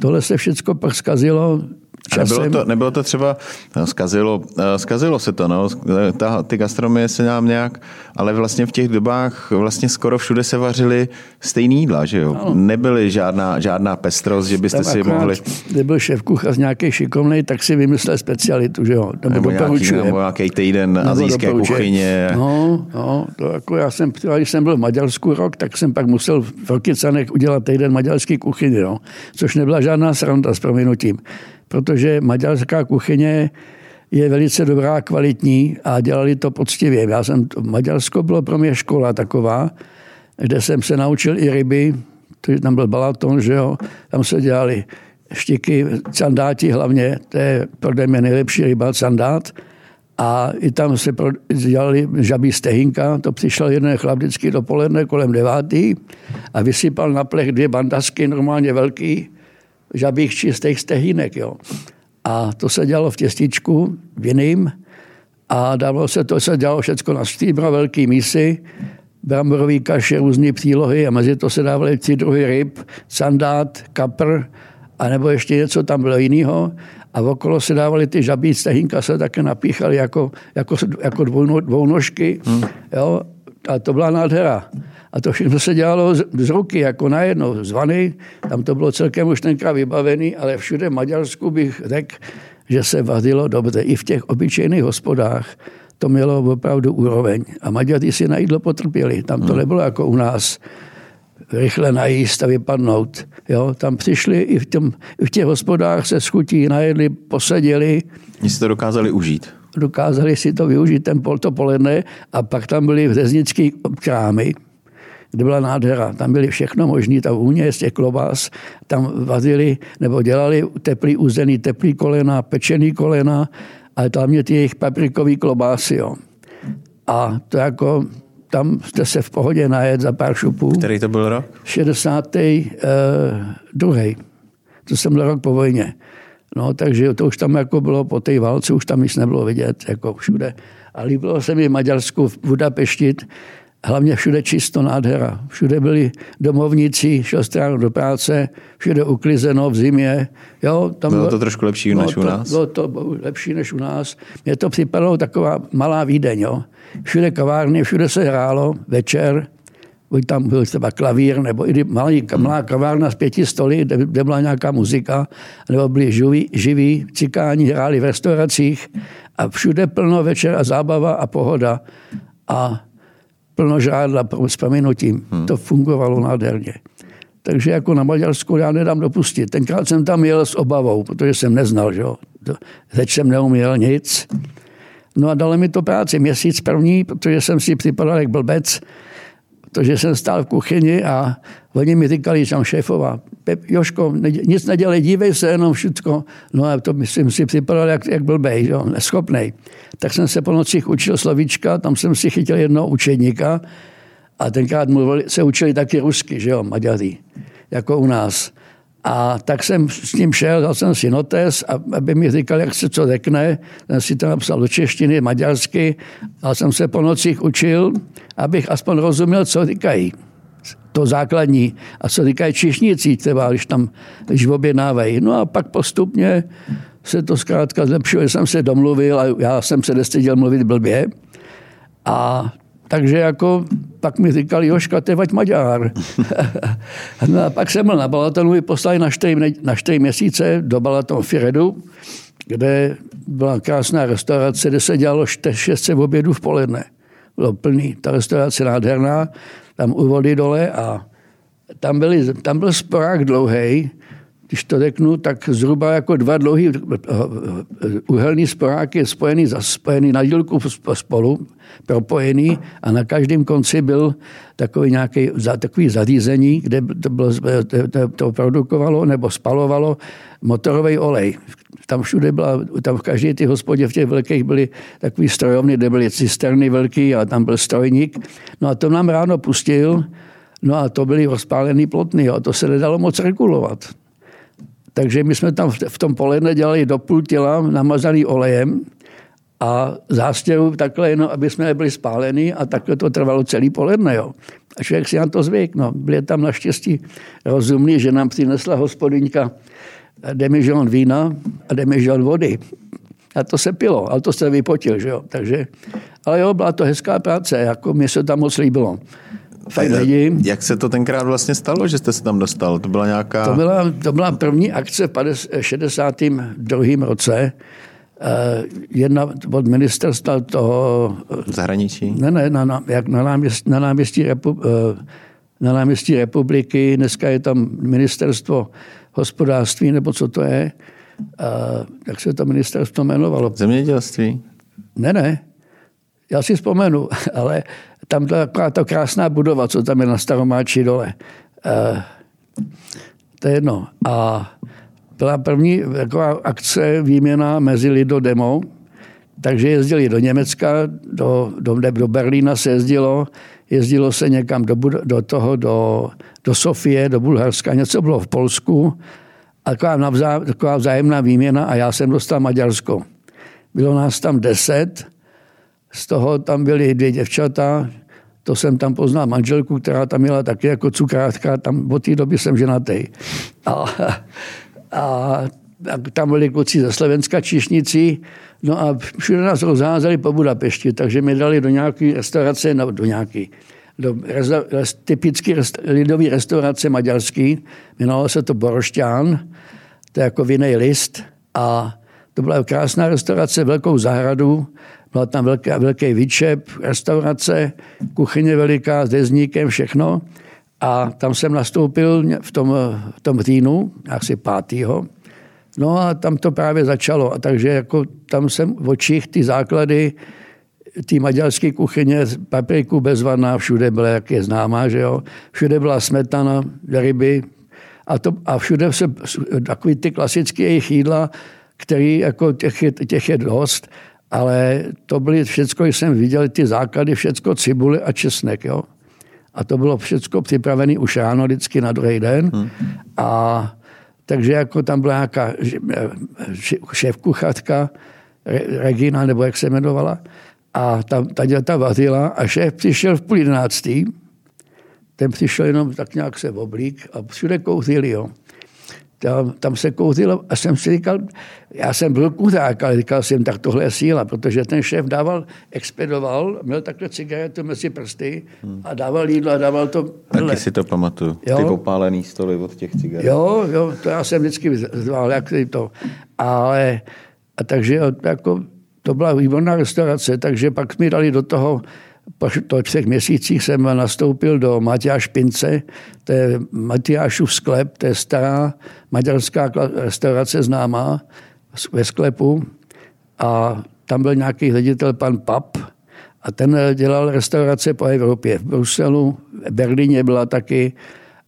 tohle se všechno pak zkazilo Časem. Nebylo to, nebylo to třeba, no, zkazilo, eh, zkazilo se to, no, ta, ty gastronomie se nám nějak, ale vlastně v těch dobách vlastně skoro všude se vařily stejný jídla, že jo? Ano. Nebyly žádná, žádná pestrost, že byste Tam si mohli... Nebyl šéf kuchař nějaký šikovný, tak si vymyslel specialitu, že jo? Nebo, nebo nějaký, nebo nějaký týden nebo azijské kuchyně. No, no, to jako já jsem, když jsem byl v Maďarsku rok, tak jsem pak musel v Rokycanech udělat týden maďarský kuchyně, no, což nebyla žádná sranda s proměnutím protože maďarská kuchyně je velice dobrá, kvalitní a dělali to poctivě. Já jsem, Maďarsko bylo pro mě škola taková, kde jsem se naučil i ryby, tam byl balaton, že jo, tam se dělali štiky, sandáti hlavně, to je pro mě nejlepší ryba, sandát. A i tam se dělali žabí stehinka, to přišel jeden chlap vždycky dopoledne kolem devátý a vysypal na plech dvě bandasky, normálně velký, žabých čistých stehínek. Jo. A to se dělalo v těstičku, v jiným, a dávalo se, to se dělalo všechno na stříbro, velký mísy, bramborový kaše, různé přílohy a mezi to se dávaly tři druhy ryb, sandát, kapr, a nebo ještě něco tam bylo jiného. A okolo se dávaly ty žabí stehínka, se také napíchaly jako, jako, jako dvou, dvounožky. Hmm. Jo? A to byla nádhera. A to všechno se dělalo z, z ruky, jako najednou zvany. Tam to bylo celkem už tenkrát vybavený, ale všude v Maďarsku bych řekl, že se vadilo dobře. I v těch obyčejných hospodách to mělo opravdu úroveň. A Maďaři si na jídlo potrpěli. Tam to hmm. nebylo jako u nás rychle najíst a vypadnout. Jo, tam přišli i v, tom, i v těch hospodách se schutí najedli, poseděli. Oni si to dokázali užít. Dokázali si to využít ten pol, to poledne a pak tam byly řeznické krámy, kde byla nádhera. Tam byly všechno možné, ta vůně z těch klobás. Tam vazili nebo dělali teplý uzený, teplý kolena, pečený kolena, ale tam mě ty jejich paprikový klobásy. Jo. A to jako, tam jste se v pohodě najet za pár šupů. Který to byl rok? 62. Eh, to jsem byl rok po vojně. No, takže to už tam jako bylo po té válce, už tam nic nebylo vidět, jako všude. A líbilo se mi v Maďarsku, v Budapešti, hlavně všude čisto nádhera. Všude byli domovníci, šel stranu do práce, všude uklizeno v zimě. Jo, tam bylo, bylo to trošku lepší než u nás? Bylo to lepší než u nás. Mně to připadalo taková malá Vídeň. Jo. Všude kavárny, všude se hrálo večer, buď tam byl třeba klavír, nebo i malý, malá kavárna z pěti stoly, kde, kde byla nějaká muzika, nebo byli živí, živí cikáni, hráli v restauracích a všude plno večer a zábava a pohoda. A plno žádla s prominutím. Hmm. To fungovalo nádherně. Takže jako na Maďarsku já nedám dopustit. Tenkrát jsem tam jel s obavou, protože jsem neznal, že jo. Teď jsem neuměl nic. No a dali mi to práci měsíc první, protože jsem si připadal jak blbec, protože jsem stál v kuchyni a oni mi říkali, že šéfová, Pep, Joško, nic nedělej, dívej se jenom všucko. No a to myslím si připadal jak, jak blbej, jo, neschopnej. Tak jsem se po nocích učil slovíčka, tam jsem si chytil jednoho učeníka a tenkrát mluvili, se učili taky rusky, že jo, Maďaři, jako u nás. A tak jsem s ním šel, dal jsem si notes, aby mi říkal, jak se co řekne. Jsem si to napsal do češtiny, maďarsky, a jsem se po nocích učil, abych aspoň rozuměl, co říkají. To základní. A co říkají čišníci, třeba, když tam když objednávají. No a pak postupně se to zkrátka zlepšilo, jsem se domluvil a já jsem se nestyděl mluvit blbě. A takže jako pak mi říkali, Joška, ty vať Maďar. no a pak jsem byl na Balatonu, poslali na čtyři, na čtyři měsíce do Balaton Firedu, kde byla krásná restaurace, kde se dělalo 600 obědů v poledne. Bylo plný, ta restaurace nádherná, tam u vody dole a tam, byli, tam byl sporák dlouhý, když to řeknu, tak zhruba jako dva dlouhý eh, eh, uhelný sporák je spojený, spojený na dílku spolu, propojený a na každém konci byl takový nějaký takový zařízení, kde to, bylo, to, to produkovalo nebo spalovalo motorový olej. Tam všude byla, tam v každé ty hospodě v těch velkých byly takový strojovny, kde byly cisterny velký a tam byl strojník. No a to nám ráno pustil, no a to byly rozpálený plotny, a to se nedalo moc regulovat Takže my jsme tam v tom poledne dělali do půl těla namazaný olejem a zástěru takhle jenom, aby jsme nebyli spáleni a takhle to trvalo celý poledne. Jo. A člověk si na to zvyk. No. Byli tam naštěstí rozumný, že nám přinesla hospodyňka demižon vína a demižon vody. A to se pilo, ale to se vypotil, že jo. Takže, ale jo, byla to hezká práce, jako mi se tam moc líbilo. Fajn lidi. Jak se to tenkrát vlastně stalo, že jste se tam dostal? To byla nějaká... To byla, to byla první akce v 62. roce. Eh, jedna od ministerstva toho... Zahraničí? Ne, ne, na, na, jak na, náměstí, na, náměstí repu, eh, na náměstí republiky. Dneska je tam ministerstvo hospodářství, nebo co to je. Uh, jak se to ministerstvo jmenovalo? Zemědělství? Ne, ne. Já si vzpomenu, ale tam byla to krásná budova, co tam je na Staromáči dole. Uh, to je jedno. A byla první taková akce výměna mezi Lido Demo, takže jezdili do Německa, do, do, do Berlína se jezdilo, jezdilo se někam do, do toho, do, do Sofie, do Bulharska, něco bylo v Polsku, a taková, navzá, taková vzájemná výměna a já jsem dostal Maďarsko. Bylo nás tam deset, z toho tam byly dvě děvčata, to jsem tam poznal manželku, která tam měla taky jako cukrátka, tam od té doby jsem ženatý. A, a, tam byli kluci ze Slovenska, čišnici, no a všude nás rozházeli po Budapešti, takže mi dali do nějaké restaurace, no, do nějaké, do resta, typický rest, lidový restaurace maďarský, jmenovalo se to Borošťán, to je jako vinný list a to byla krásná restaurace, velkou zahradu, byla tam velká, velký výčep, restaurace, kuchyně veliká s dezníkem, všechno. A tam jsem nastoupil v tom, v tom týnu, asi pátýho. No a tam to právě začalo. A takže jako tam jsem v očích ty základy ty maďarské kuchyně, papriku bezvadná, všude byla, jak je známá, že jo. Všude byla smetana, ryby a, to, a všude se takový ty klasické jejich jídla, který jako těch, je, těch je dost, ale to byly všecko, jsem viděl ty základy, všecko cibule a česnek, jo. A to bylo všecko připravené už ráno, vždycky na druhý den. Hmm. A takže jako tam byla nějaká šéf kuchatka, Regina, nebo jak se jmenovala, a ta, ta děta vařila a šéf přišel v půl jedenáctý, ten přišel jenom tak nějak se oblík a všude kouřili, jo. Tam, tam se kouřilo a jsem si říkal, já jsem byl kuřák, ale říkal jsem, tak tohle je síla, protože ten šéf dával, expedoval, měl takhle cigaretu mezi prsty a dával jídlo a dával to. Taky si to pamatuju, jo? ty opálený stoly od těch cigaret. Jo, jo, to já jsem vždycky zval, jak to. Ale, a takže jako to byla výborná restaurace, takže pak mi dali do toho, po třech měsících jsem nastoupil do Matyáš Pince, to je Matyášův sklep, to je stará maďarská restaurace známá ve sklepu a tam byl nějaký ředitel pan Pap a ten dělal restaurace po Evropě. V Bruselu, v Berlíně byla taky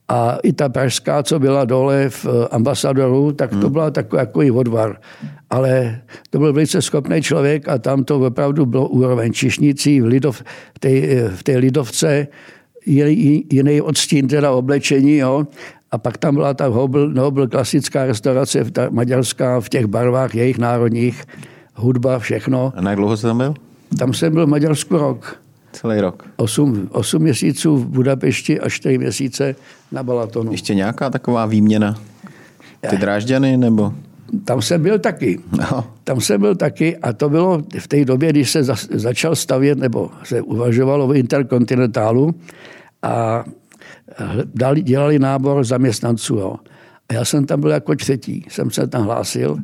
a i ta pražská, co byla dole v ambasadoru, tak to hmm. byla takový, takový odvar ale to byl velice schopný člověk a tam to opravdu bylo úroveň čišnicí v, lidov, v, té, v té lidovce, jiný odstín teda oblečení, jo. A pak tam byla ta Hobl, Hobl klasická restaurace, ta maďarská v těch barvách jejich národních, hudba, všechno. A jak dlouho jsi tam byl? Tam jsem byl v Maďarsku rok. Celý rok. Osm, osm měsíců v Budapešti a čtyři měsíce na Balatonu. Ještě nějaká taková výměna? Ty drážďany nebo? tam jsem byl taky. No. Tam jsem byl taky a to bylo v té době, když se za, začal stavět, nebo se uvažovalo v Interkontinentálu a dali, dělali nábor zaměstnanců. Jo. A já jsem tam byl jako třetí, jsem se tam hlásil.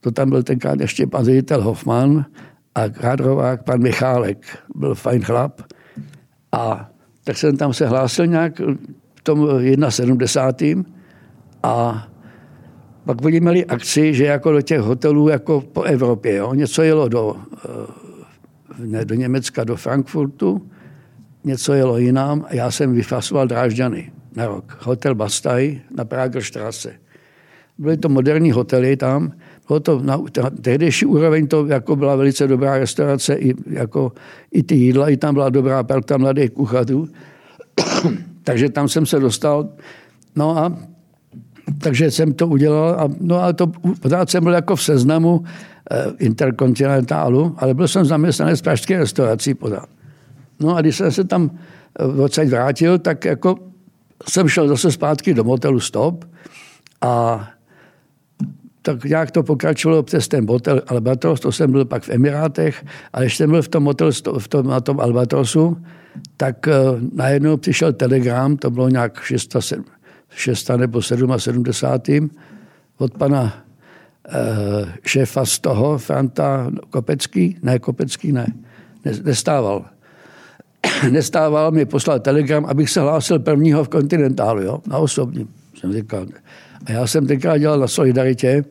To tam byl tenkrát ještě pan ředitel Hoffman a kádrovák pan Michálek. Byl fajn chlap. A tak jsem tam se hlásil nějak v tom 71. A pak oni měli akci, že jako do těch hotelů jako po Evropě. Jo? Něco jelo do, eh, ne, do Německa, do Frankfurtu, něco jelo jinam a já jsem vyfasoval Drážďany na rok. Hotel Bastaj na Pragerstrasse. Byly to moderní hotely tam, bylo to na, na tehdejší úroveň to jako byla velice dobrá restaurace, i, jako, i ty jídla, i tam byla dobrá parta mladých kuchařů. Takže tam jsem se dostal. No a takže jsem to udělal. A, no a to pořád jsem byl jako v seznamu eh, interkontinentálu, ale byl jsem zaměstnanec pražské restaurací pořád. No a když jsem se tam eh, odsaď vrátil, tak jako jsem šel zase zpátky do motelu Stop a tak nějak to pokračovalo přes ten motel Albatros, to jsem byl pak v Emirátech, a když jsem byl v tom motel, v tom, na tom Albatrosu, tak uh, najednou přišel telegram, to bylo nějak 6, 6 nebo 77. od pana uh, šéfa z toho, Franta Kopecký, ne Kopecký, ne, nestával. nestával, mi poslal telegram, abych se hlásil prvního v kontinentálu, jo, na osobním. Jsem říkal. A já jsem tenkrát dělal na Solidaritě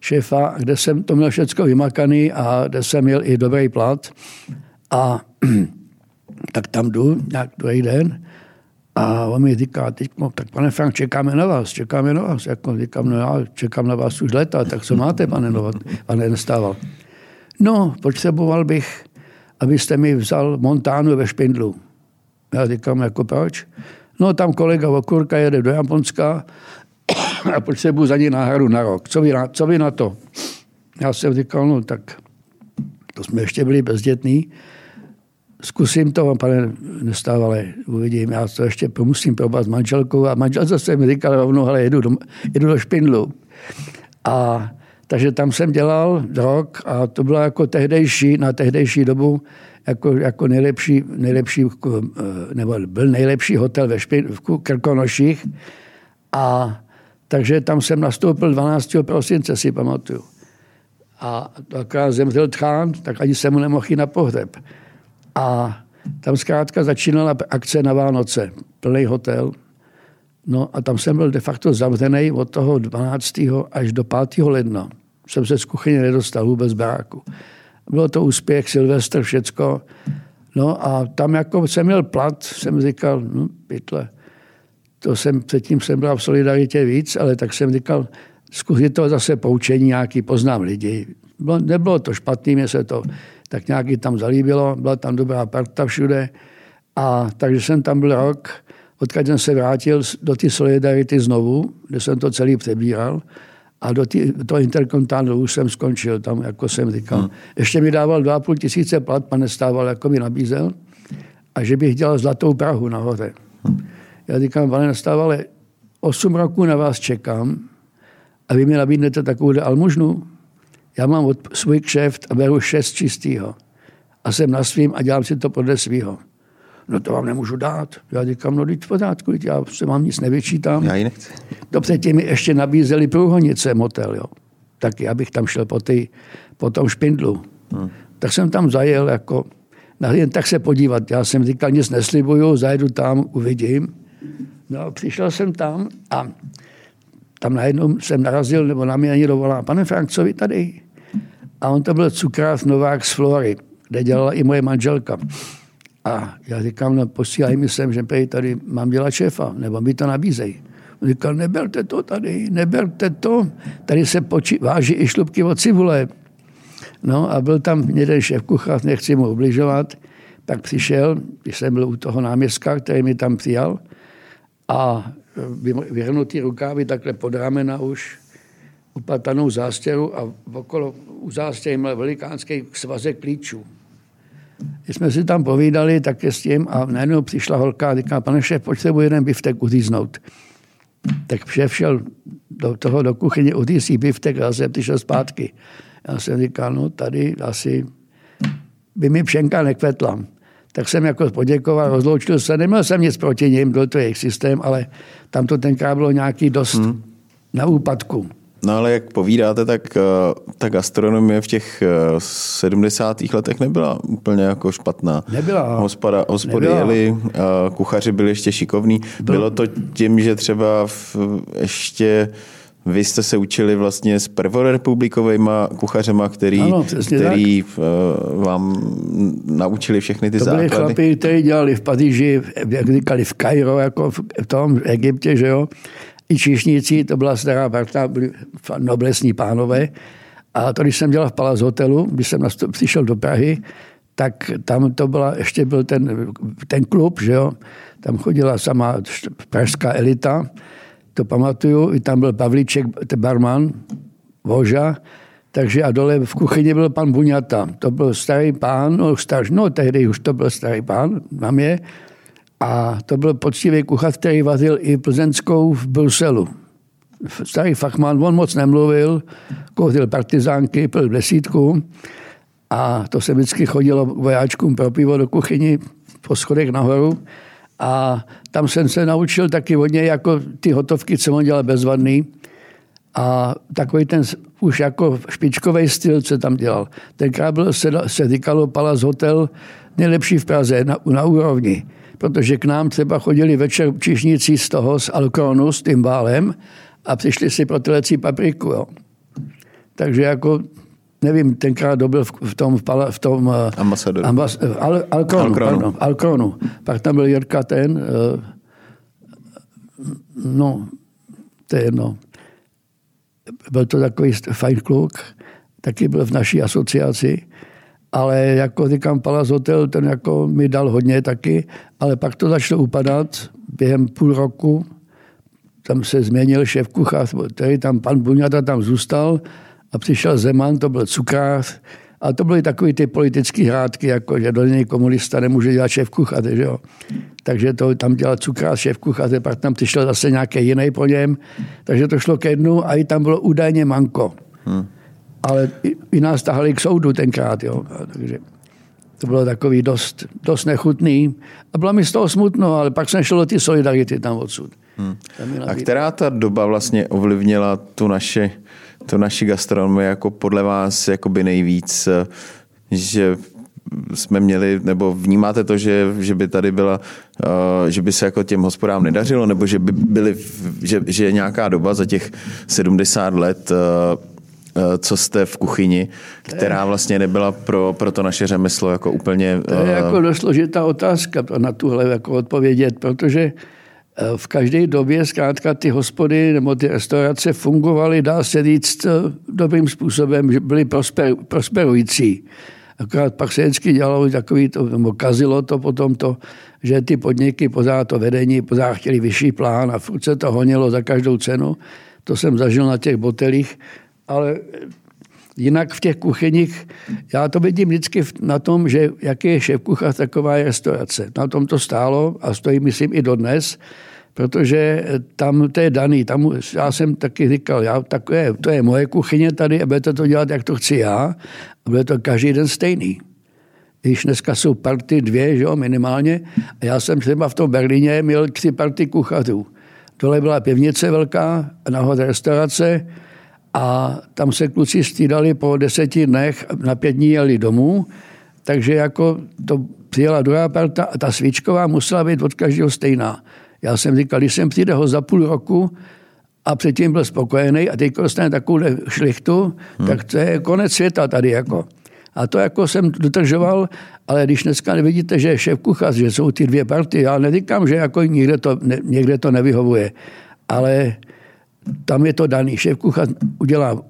šéfa, kde jsem to měl všechno vymakaný a kde jsem měl i dobrý plat. A tak tam jdu nějak druhý den a on mi říká, teď, no, tak pane Frank, čekáme na vás, čekáme na vás. Jako říkám, no já čekám na vás už leta, tak co máte, pane Novat? Pane Nestával. No, potřeboval bych, abyste mi vzal Montánu ve Špindlu. Já říkám, jako proč? No, tam kolega Okurka jede do Japonska a potřebuji za ní náhradu na rok. Co vy, na, co vy na to? Já jsem říkal, no tak to jsme ještě byli bezdětní zkusím to, pane nestávale, uvidím, já to ještě musím probat s manželkou a manžel zase mi říkal rovnou, ale jedu do, jedu do Špindlu. A takže tam jsem dělal rok a to bylo jako tehdejší, na tehdejší dobu jako, jako nejlepší, nejlepší, eh, nebo byl nejlepší hotel ve Špin, v Krkonoších. A takže tam jsem nastoupil 12. prosince, si pamatuju. A akorát zemřel tchán, tak ani jsem mu nemohl jít na pohřeb. A tam zkrátka začínala akce na Vánoce, plný hotel. No a tam jsem byl de facto zavřený od toho 12. až do 5. ledna. Jsem se z kuchyně nedostal vůbec baráku. Bylo to úspěch, Silvestr, všecko. No a tam jako jsem měl plat, jsem říkal, no pytle, to jsem, předtím jsem byl v Solidaritě víc, ale tak jsem říkal, zkusit to zase poučení nějaký, poznám lidi. Bylo, nebylo to špatný, mě se to tak nějaký tam zalíbilo, byla tam dobrá parta všude. A takže jsem tam byl rok, odkud jsem se vrátil do té solidarity znovu, kde jsem to celý přebíral. A do tý, toho interkontánu už jsem skončil, tam, jako jsem říkal. Hmm. Ještě mi dával 2,5 tisíce plat, pane stával, jako mi nabízel. A že bych dělal zlatou Prahu nahoře. Hmm. Já říkám, pane nastávale, 8 roků na vás čekám a vy mi nabídnete takovou almužnu. Já mám od svůj kšeft a beru šest čistýho. A jsem na svým a dělám si to podle svého. No to vám nemůžu dát. Já říkám, no teď v pořádku, já se vám nic nevyčítám. Já ji nechci. To předtím mi ještě nabízeli průhonice motel, jo. Tak já bych tam šel po, ty, po tom špindlu. Hmm. Tak jsem tam zajel jako, na jen tak se podívat. Já jsem říkal, nic neslibuju, zajedu tam, uvidím. No, přišel jsem tam a tam najednou jsem narazil, nebo na mě někdo volá, pane Frank, co vy tady? A on to byl cukrář Novák z Flory, kde dělala i moje manželka. A já říkám, no posílaj mi sem, že tady mám dělat šéfa, nebo mi to nabízej. On říkal, neberte to tady, neberte to. Tady se poči- váží i šlubky od cibule. No a byl tam jeden šéf kuchař, nechci mu ubližovat. Tak přišel, když jsem byl u toho náměstka, který mi tam přijal, a vyhrnutý rukávy takhle pod ramena už, upatanou zástěru a okolo u zástěry měl velikánský svazek klíčů. Když jsme si tam povídali tak s tím a najednou přišla holka a říká, pane šéf, potřebuji jeden biftek uříznout. Tak šéf šel do toho do kuchyně, uřízí biftek a zase přišel zpátky. Já jsem říkal, no tady asi by mi pšenka nekvetla. Tak jsem jako poděkoval, rozloučil se, neměl jsem nic proti ním, byl to jejich systém, ale tam to tenkrát bylo nějaký dost hmm. na úpadku. No ale jak povídáte, tak eh, ta gastronomie v těch 70. Eh, letech nebyla úplně jako špatná. Nebyla. Hospoda, hospody nebyla. jeli, eh, kuchaři byli ještě šikovní. Bylo to tím, že třeba v, ještě vy jste se učili vlastně s prvorepublikovými kuchařema, který, ano, který tak. vám naučili všechny ty to základy. To byli chlapi, kteří dělali v Paříži, jak říkali v Kairo, jako v tom Egyptě, že jo i číšníci, to byla stará parta, byli noblesní pánové. A to, když jsem dělal v Palace hotelu, když jsem nastup, přišel do Prahy, tak tam to byla, ještě byl ten, ten klub, že jo, tam chodila sama pražská elita, to pamatuju, i tam byl Pavlíček, barman, Voža, takže a dole v kuchyni byl pan Buňata. To byl starý pán, no, starý, no tehdy už to byl starý pán, mám je. A to byl poctivý kuchař, který vařil i plzeňskou v Bruselu. Starý fachman, on moc nemluvil, kouřil partizánky, pil desítku a to se vždycky chodilo vojáčkům pro pivo do kuchyni po schodech nahoru. A tam jsem se naučil taky hodně jako ty hotovky, co on dělal bezvadný. A takový ten už jako špičkový styl, co tam dělal. Tenkrát byl, se, se říkalo Palace Hotel nejlepší v Praze na, na úrovni. Protože k nám třeba chodili večer čišníci z toho, z Alkronu, s tím válem a přišli si pro telecí papriku. Jo. Takže jako nevím, tenkrát dobil v, v tom, v tom eh, Ambasadoru. Ambas, Al, Alkronu, Alkronu. Pardon, Alkronu. Pak tam byl Jirka ten, uh, no, to je jedno. Byl to takový fajn kluk, taky byl v naší asociaci, ale jako říkám, Palace Hotel, ten jako mi dal hodně taky, ale pak to začalo upadat během půl roku, tam se změnil šéf kuchař, který tam pan Buňata tam zůstal a přišel Zeman, to byl cukrář, a to byly takové ty politické hrádky, jako že do něj komunista nemůže dělat šéf kuchaře, že jo. Takže to tam dělal cukrář, šéf kuchaře, pak tam přišel zase nějaký jiný po něm. Takže to šlo ke dnu a i tam bylo údajně manko. Hmm. Ale i, i nás tahali k soudu tenkrát, jo. A takže to bylo takový dost, dost nechutný. A bylo mi z toho smutno, ale pak jsem šel do ty solidarity tam odsud. Hmm. A která ta doba vlastně ovlivnila tu naše to naši gastronomii jako podle vás jakoby nejvíc, že jsme měli, nebo vnímáte to, že, že by tady byla, uh, že by se jako těm hospodám nedařilo, nebo že by byly, že, že je nějaká doba za těch 70 let, uh, uh, co jste v kuchyni, která vlastně nebyla pro, pro to naše řemeslo jako úplně... To je jako dost složitá otázka na tuhle jako odpovědět, protože uh, v každé době zkrátka ty hospody nebo ty restaurace fungovaly, dá se říct, dobrým způsobem, že byly prosper, prosperující. Akorát pak se vždycky dělalo takový to, nebo kazilo to potom to, že ty podniky, pořád to vedení, pořád chtěli vyšší plán a furt se to honilo za každou cenu. To jsem zažil na těch botelích, ale jinak v těch kuchyních, já to vidím vždycky na tom, že jaký je šéf kuchař, taková je restaurace. Na tom to stálo a stojí, myslím, i dodnes protože tam to je daný. Tam já jsem taky říkal, já, tak je, to je moje kuchyně tady a budete to dělat, jak to chci já a bude to každý den stejný. Když dneska jsou party dvě, že jo, minimálně, a já jsem třeba v tom Berlíně měl tři party kuchařů. Dole byla pivnice velká, nahoře restaurace a tam se kluci střídali po deseti dnech, na pět dní jeli domů, takže jako to přijela druhá parta a ta svíčková musela být od každého stejná. Já jsem říkal, když jsem přijde ho za půl roku a předtím byl spokojený a teď dostane takovou šlichtu, hmm. tak to je konec světa tady jako. A to jako jsem dodržoval, ale když dneska nevidíte, že je šéf kuchař, že jsou ty dvě party, já neříkám, že jako někde to, ne, někde to nevyhovuje, ale tam je to daný. Šéf kuchař udělá,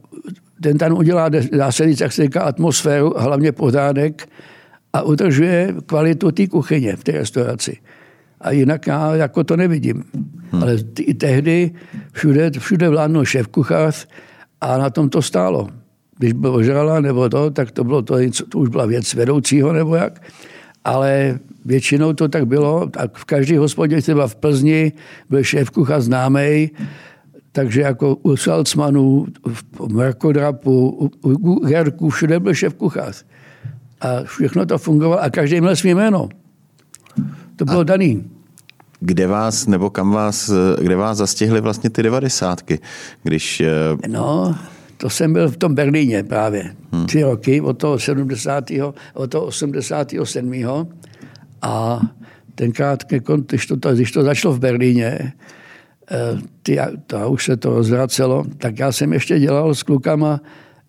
ten tam udělá, dá se říct, jak se říká, atmosféru, hlavně pořádek a udržuje kvalitu té kuchyně v té restauraci. A jinak já jako to nevidím. Hmm. Ale i tehdy všude, všude vládnul šéf kuchař a na tom to stálo. Když byl ožrala nebo to, tak to, bylo to, to už byla věc vedoucího nebo jak. Ale většinou to tak bylo. Tak v každé hospodě, třeba v Plzni, byl šéf kuchař známý, takže jako u Salcmanů, v Mrakodrapu, u, u Herku, všude byl šéf kuchař. A všechno to fungovalo a každý měl svý jméno. To bylo a daný. Kde vás, nebo kam vás, kde vás zastihly vlastně ty devadesátky? Když... Eh, no, to jsem byl v tom Berlíně právě. Hmm. Tři roky, od toho 70. od toho 87. A tenkrát, když to, když to začalo v Berlíně, eh, ty, to už se to rozvracelo, tak já jsem ještě dělal s klukama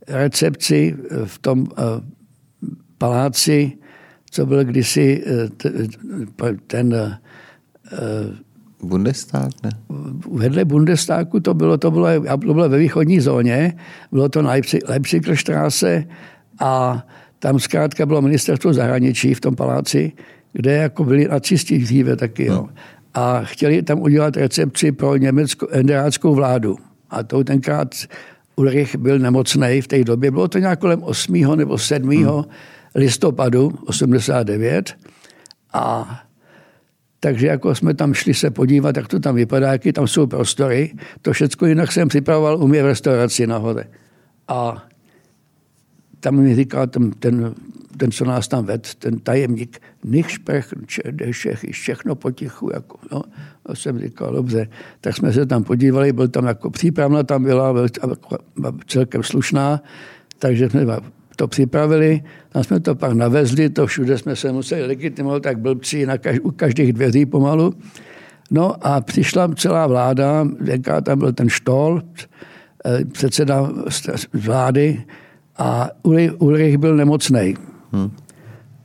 recepci v tom paláci co byl kdysi eh, ten eh, Bundestag, ne? Vedle Bundestagu to bylo, to bylo, to bylo ve východní zóně, bylo to na Leipzigerstraße a tam zkrátka bylo ministerstvo zahraničí v tom paláci, kde jako byli nacisti dříve taky. Jo. a chtěli tam udělat recepci pro německou enderáckou vládu. A to tenkrát Ulrich byl nemocný v té době. Bylo to nějak kolem 8. nebo 7. Hmm. Listopadu 89. A takže jako jsme tam šli se podívat, jak to tam vypadá, jaký tam jsou prostory. To všechno jinak jsem připravoval u mě v restauraci nahoře. A tam mi říkal ten, ten, ten, co nás tam ved, ten tajemník, nich šprech, všechno potichu. Jako, no. A jsem říkal, dobře. Tak jsme se tam podívali, byl tam jako přípravna, tam byla, byla celkem slušná, takže jsme to připravili, tam jsme to pak navezli, to všude jsme se museli legitimovat, tak blbci na kaž, u každých dveří pomalu. No a přišla celá vláda, jaká tam byl ten Štol, eh, předseda vlády a Ulrich byl nemocný. Hmm.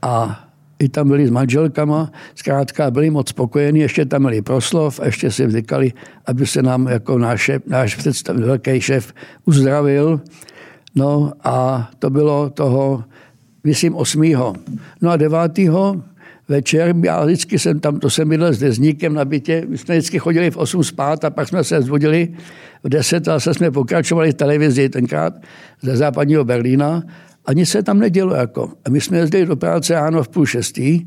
A i tam byli s manželkama, zkrátka byli moc spokojení, ještě tam byli proslov a ještě si říkali, aby se nám jako náš, náš představ, velký šéf uzdravil. No a to bylo toho, myslím, 8. No a 9. večer, já vždycky jsem tam, to jsem bydlel s dezníkem na bytě, my jsme vždycky chodili v 8 spát a pak jsme se zvodili v 10 a zase jsme pokračovali v televizi tenkrát ze západního Berlína a nic se tam nedělo. Jako. A my jsme jezdili do práce ráno v půl šestý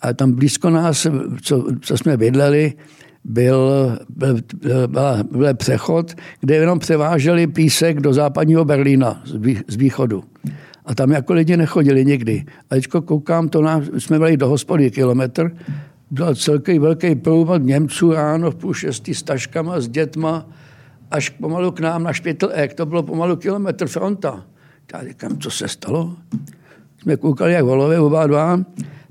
a tam blízko nás, co, co jsme bydleli, byl, byl, byl, byl přechod, kde jenom převáželi písek do západního Berlína z východu. A tam jako lidi nechodili nikdy. A teďko koukám, to nám, jsme byli do hospody kilometr, byl celký velký průvod Němců ráno v půl šestý s taškama, s dětma, až pomalu k nám na Špitl Ek, to bylo pomalu kilometr fronta. Já říkám, co se stalo? Jsme koukali jak volové oba dva,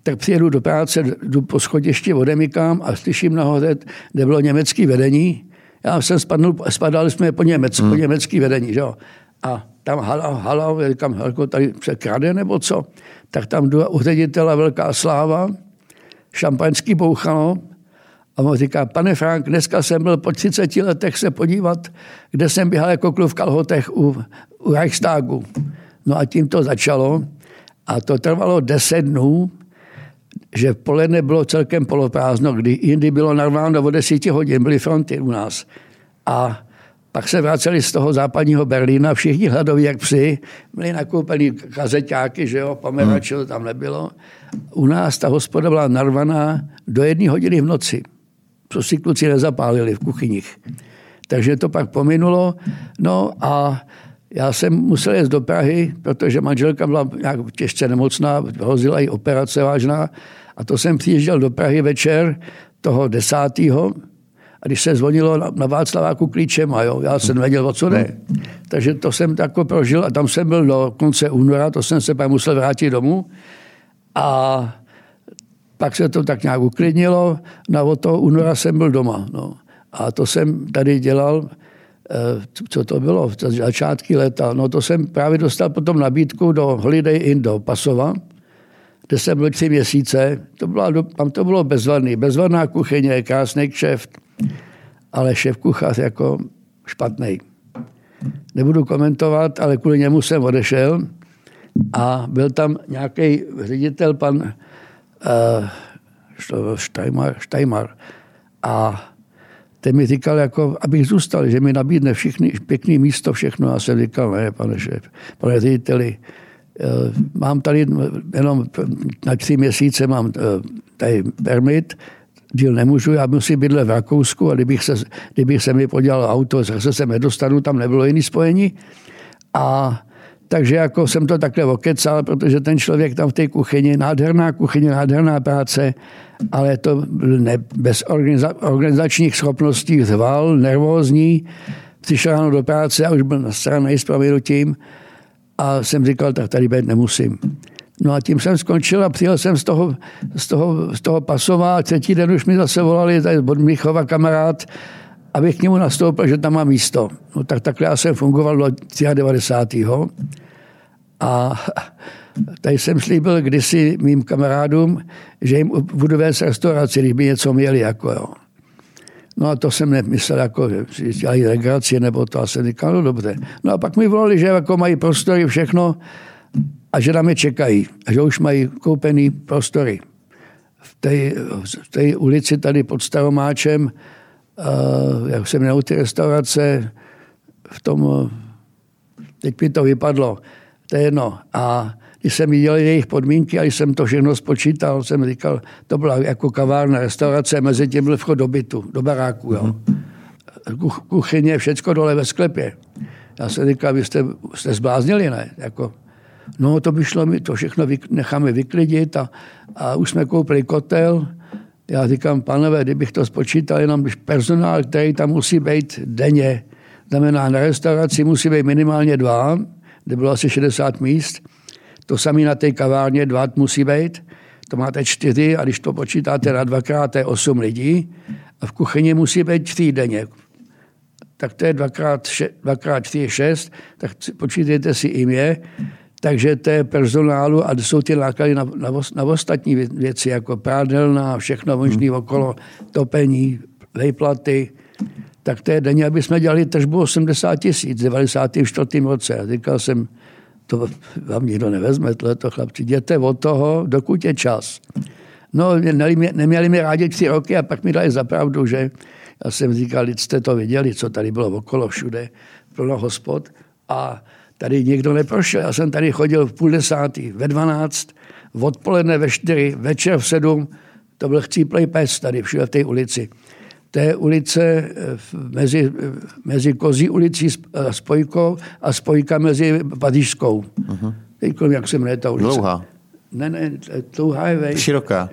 tak přijedu do práce, jdu po schodišti, odemykám a slyším nahoře, kde bylo německý vedení. Já jsem spadnul, spadali jsme po, německ, hmm. po německý vedení, že jo. A tam hala, hala, říkám, Helko, tady se krade nebo co? Tak tam jdu u ředitele velká sláva, šampaňský bouchalo, a on říká, pane Frank, dneska jsem byl po 30 letech se podívat, kde jsem běhal jako kluk v kalhotech u, u Reichstagu. No a tím to začalo. A to trvalo 10 dnů, že v poledne bylo celkem poloprázdno, kdy jindy bylo narváno o 10 hodin, byly fronty u nás. A pak se vraceli z toho západního Berlína, všichni hladoví jak psi, byli nakoupeni kazeťáky, že jo, pomerače hmm. tam nebylo. U nás ta hospoda byla narvaná do jedné hodiny v noci. Co si kluci nezapálili v kuchyních. Takže to pak pominulo. No a já jsem musel jít do Prahy, protože manželka byla nějak těžce nemocná, hrozila i operace vážná. A to jsem přijížděl do Prahy večer toho desátého, a když se zvonilo na, na Václaváku klíčem, a jo, já jsem nevěděl, o co jde. Takže to jsem tako prožil a tam jsem byl do konce února, to jsem se pak musel vrátit domů. A pak se to tak nějak uklidnilo, na od toho února jsem byl doma. No. A to jsem tady dělal, co to bylo, začátky léta. No to jsem právě dostal potom nabídku do Holiday Inn do Pasova, kde jsem byl tři měsíce. To bylo, tam to bylo bezvadný. Bezvadná kuchyně, krásný kšeft, ale šéf kuchař jako špatný. Nebudu komentovat, ale kvůli němu jsem odešel a byl tam nějaký ředitel, pan uh, Steinmar, Steinmar. A ten mi říkal, jako, abych zůstal, že mi nabídne všichni, pěkný místo, všechno. A jsem říkal, ne, pane šéf, pane řediteli, eh, mám tady jenom na tři měsíce mám eh, tady permit, díl nemůžu, já musím bydlet v Rakousku a kdybych se, kdybych se mi podělal auto, zase se nedostanu, tam nebylo jiný spojení. A takže jako jsem to takhle okecal, protože ten člověk tam v té kuchyni, nádherná kuchyně, nádherná práce, ale to ne, bez organiza, organizačních schopností zval, nervózní, přišel ráno do práce a už byl nasraný s proměnutím a jsem říkal, tak tady být nemusím. No a tím jsem skončil a přijel jsem z toho, z toho, z toho Pasova a třetí den už mi zase volali tady od Mnichova kamarád, abych k němu nastoupil, že tam má místo. No tak takhle já jsem fungoval do 93. A tady jsem slíbil kdysi mým kamarádům, že jim budu vést restauraci, když by něco měli. Jako, jo. No a to jsem nemyslel, jako, že dělají legraci, nebo to a jsem říkal, no dobře. No a pak mi volali, že jako mají prostory, všechno a že na mě čekají, a že už mají koupený prostory. v té, v té ulici tady pod Staromáčem, jak se jmenují ty restaurace, v tom, teď mi to vypadlo, to je jedno. A když jsem viděl jejich podmínky a když jsem to všechno spočítal, jsem říkal, to byla jako kavárna, restaurace, mezi tím byl vchod do bytu, do baráku. Jo. Kuchyně, všecko dole ve sklepě. Já jsem říkal, vy jste, jste zbláznili, ne? Jako, no to by šlo, my to všechno vy, necháme vyklidit a, a už jsme koupili kotel. Já říkám, panové, kdybych to spočítal, jenom když personál, který tam musí být denně, znamená na restauraci musí být minimálně dva, kde bylo asi 60 míst, to samé na té kavárně dva musí být, to máte čtyři a když to počítáte na dvakrát, to je osm lidí a v kuchyni musí být čtyři denně. Tak to je dvakrát, še, dvakrát čtyři, šest, tak počítejte si jim je. Takže to je personálu a jsou ty náklady na, na, na ostatní věci, jako prádelná, všechno možné okolo, topení, vejplaty. Tak to je denně, aby jsme dělali tržbu 80 tisíc v 94. roce. A říkal jsem, to vám nikdo nevezme, to chlapci, jděte od toho, dokud je čas. No, neměli mi rádi tři roky a pak mi dali zapravdu, že já jsem říkal, jste to viděli, co tady bylo okolo všude, plno hospod a tady nikdo neprošel. Já jsem tady chodil v půl desátý, ve dvanáct, odpoledne ve čtyři, večer v sedm, to byl chcíplej pes tady všude v té ulici té ulice eh, mezi, mezi Kozí ulicí a Spojkou a Spojka mezi Pařížskou. Uh-huh. Teď, jak se jmenuje ta ulice? Dlouhá. Ne, ne, dlouhá je vej. Široká.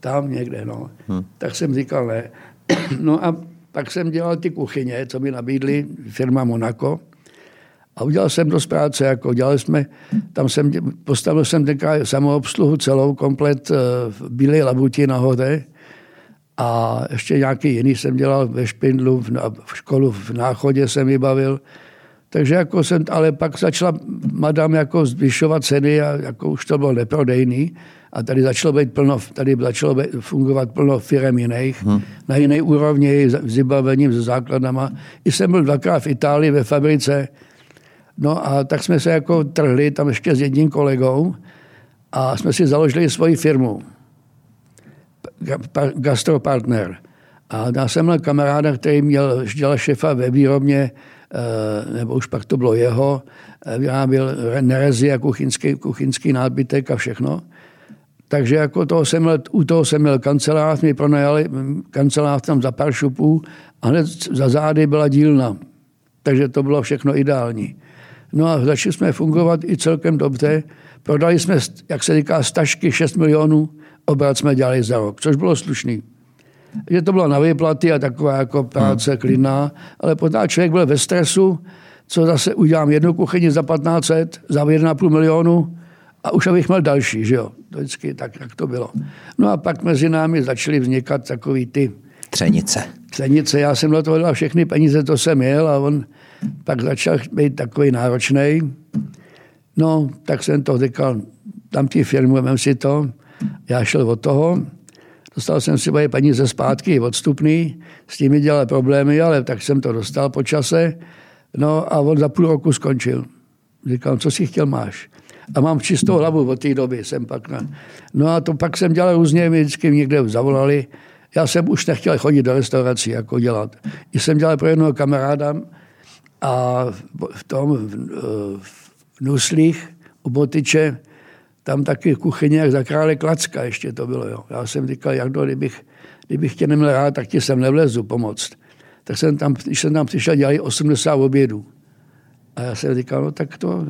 Tam někde, no. Hmm. Tak jsem říkal ne. No a pak jsem dělal ty kuchyně, co mi nabídli firma Monaco. A udělal jsem dost práce, jako dělali jsme, tam jsem, postavil jsem tenkrát samoobsluhu celou, komplet eh, v Bílé labuti nahoře, a ještě nějaký jiný jsem dělal ve Špindlu, v, v školu v Náchodě jsem vybavil. Takže jako jsem, ale pak začala madam jako zvyšovat ceny a jako už to bylo neprodejný. A tady začalo být plno, tady začalo být, fungovat plno firm jiných, hmm. na jiné úrovni, s vybavením, se základama. I jsem byl dvakrát v Itálii ve fabrice, No a tak jsme se jako trhli tam ještě s jedním kolegou a jsme si založili svoji firmu gastropartner. A já jsem měl kamaráda, který měl, dělal šefa ve výrobně, eh, nebo už pak to bylo jeho, eh, vyráběl nerezy a kuchyňský, kuchyňský nábytek a všechno. Takže jako toho jsem měl, u toho jsem měl kancelář, mi pronajali kancelář tam za pár šupů a hned za zády byla dílna. Takže to bylo všechno ideální. No a začali jsme fungovat i celkem dobře. Prodali jsme, jak se říká, stažky 6 milionů obrat jsme dělali za rok, což bylo slušný. Že to bylo na výplaty a taková jako práce hmm. klidná, ale poté člověk byl ve stresu, co zase udělám jednu kuchyni za 1500, za 1,5 milionu a už abych měl další, že jo. To vždycky tak, jak to bylo. No a pak mezi námi začaly vznikat takový ty... Třenice. Třenice. Já jsem do toho dal všechny peníze, to jsem měl a on pak začal být takový náročný. No, tak jsem to říkal, tam ti firmu, si to, já šel od toho, dostal jsem si moje peníze zpátky, odstupný, s tím mi dělal problémy, ale tak jsem to dostal po čase. No a on za půl roku skončil. Říkal, co si chtěl máš? A mám čistou hlavu od té doby, jsem pak na... No a to pak jsem dělal různě, mi vždycky někde zavolali. Já jsem už nechtěl chodit do restaurací, jako dělat. I jsem dělal pro jednoho kamaráda a v tom v, Nuslích u Botyče tam taky kuchyně jak za krále Klacka ještě to bylo. Jo. Já jsem říkal, jak to, kdybych, kdybych tě neměl rád, tak ti sem nevlezu pomoct. Tak jsem tam, když jsem tam přišel, dělali 80 obědů. A já jsem říkal, no tak to...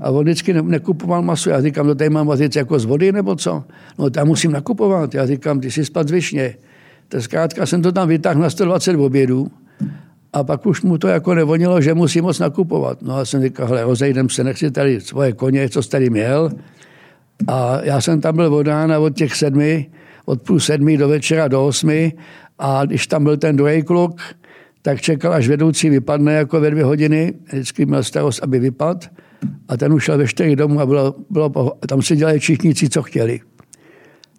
A on vždycky ne, nekupoval maso. Já říkám, no tady mám vařit jako z vody nebo co? No tam musím nakupovat. Já říkám, ty jsi spad zvyšně. Tak zkrátka jsem to tam vytáhl na 120 obědů a pak už mu to jako nevonilo, že musí moc nakupovat. No a jsem říkal, hele, rozejdem se, nechci tady svoje koně, co jsi tady měl, a já jsem tam byl od rána od těch sedmi, od půl sedmi do večera do osmi a když tam byl ten druhý kluk, tak čekal, až vedoucí vypadne jako ve dvě hodiny. Vždycky měl starost, aby vypad. A ten ušel ve čtyři domů a bylo, bylo, tam si dělali všichni, co chtěli.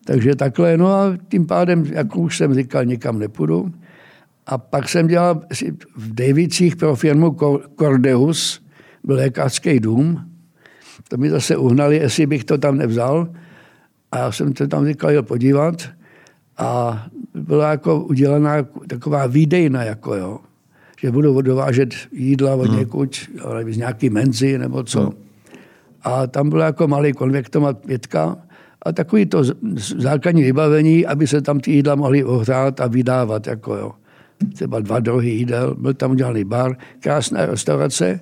Takže takhle, no a tím pádem, jak už jsem říkal, nikam nepůjdu. A pak jsem dělal v Davicích pro firmu Cordeus, byl lékařský dům, to mi zase uhnali, jestli bych to tam nevzal. A já jsem se tam říkal jel podívat. A byla jako udělaná taková výdejna, jako jo, že budou dovážet jídla od hmm. někud, z nějaký menzy nebo co. Hmm. A tam byl jako malý konvektomat pětka a takový to základní vybavení, aby se tam ty jídla mohly ohrát a vydávat. Jako jo. Třeba dva druhy jídel, byl tam udělaný bar, krásná restaurace.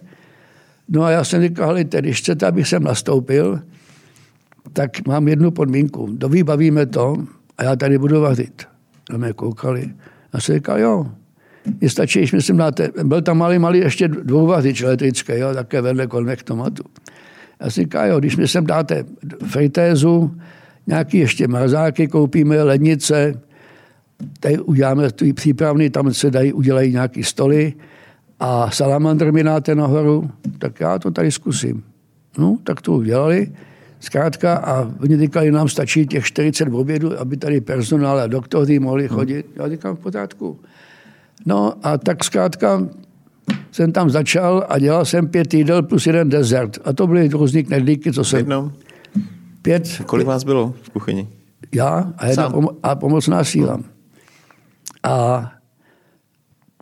No a já jsem říkal, hele, když chcete, abych sem nastoupil, tak mám jednu podmínku. Dovybavíme to a já tady budu vařit. Na mě koukali. A jsem říkal, jo, mně stačí, když myslím, dáte, byl tam malý, malý ještě dvouvařič elektrický, jo, také vedle konvektomatu. Já si říkám, jo, když mi sem dáte fritézu, nějaký ještě mrazáky koupíme, lednice, tady uděláme tu přípravný, tam se dají, udělají nějaký stoly a salamandr mi dáte nahoru, tak já to tady zkusím. No, tak to udělali. Zkrátka a oni říkali, nám stačí těch 40 obědů, aby tady personál a doktory mohli chodit. Já říkám v pořádku. No a tak zkrátka jsem tam začal a dělal jsem pět jídel plus jeden dezert. A to byly různý knedlíky, co jsem... Jednou? Pět. Kolik vás bylo v kuchyni? Já a, jedna pom- a pomocná síla. A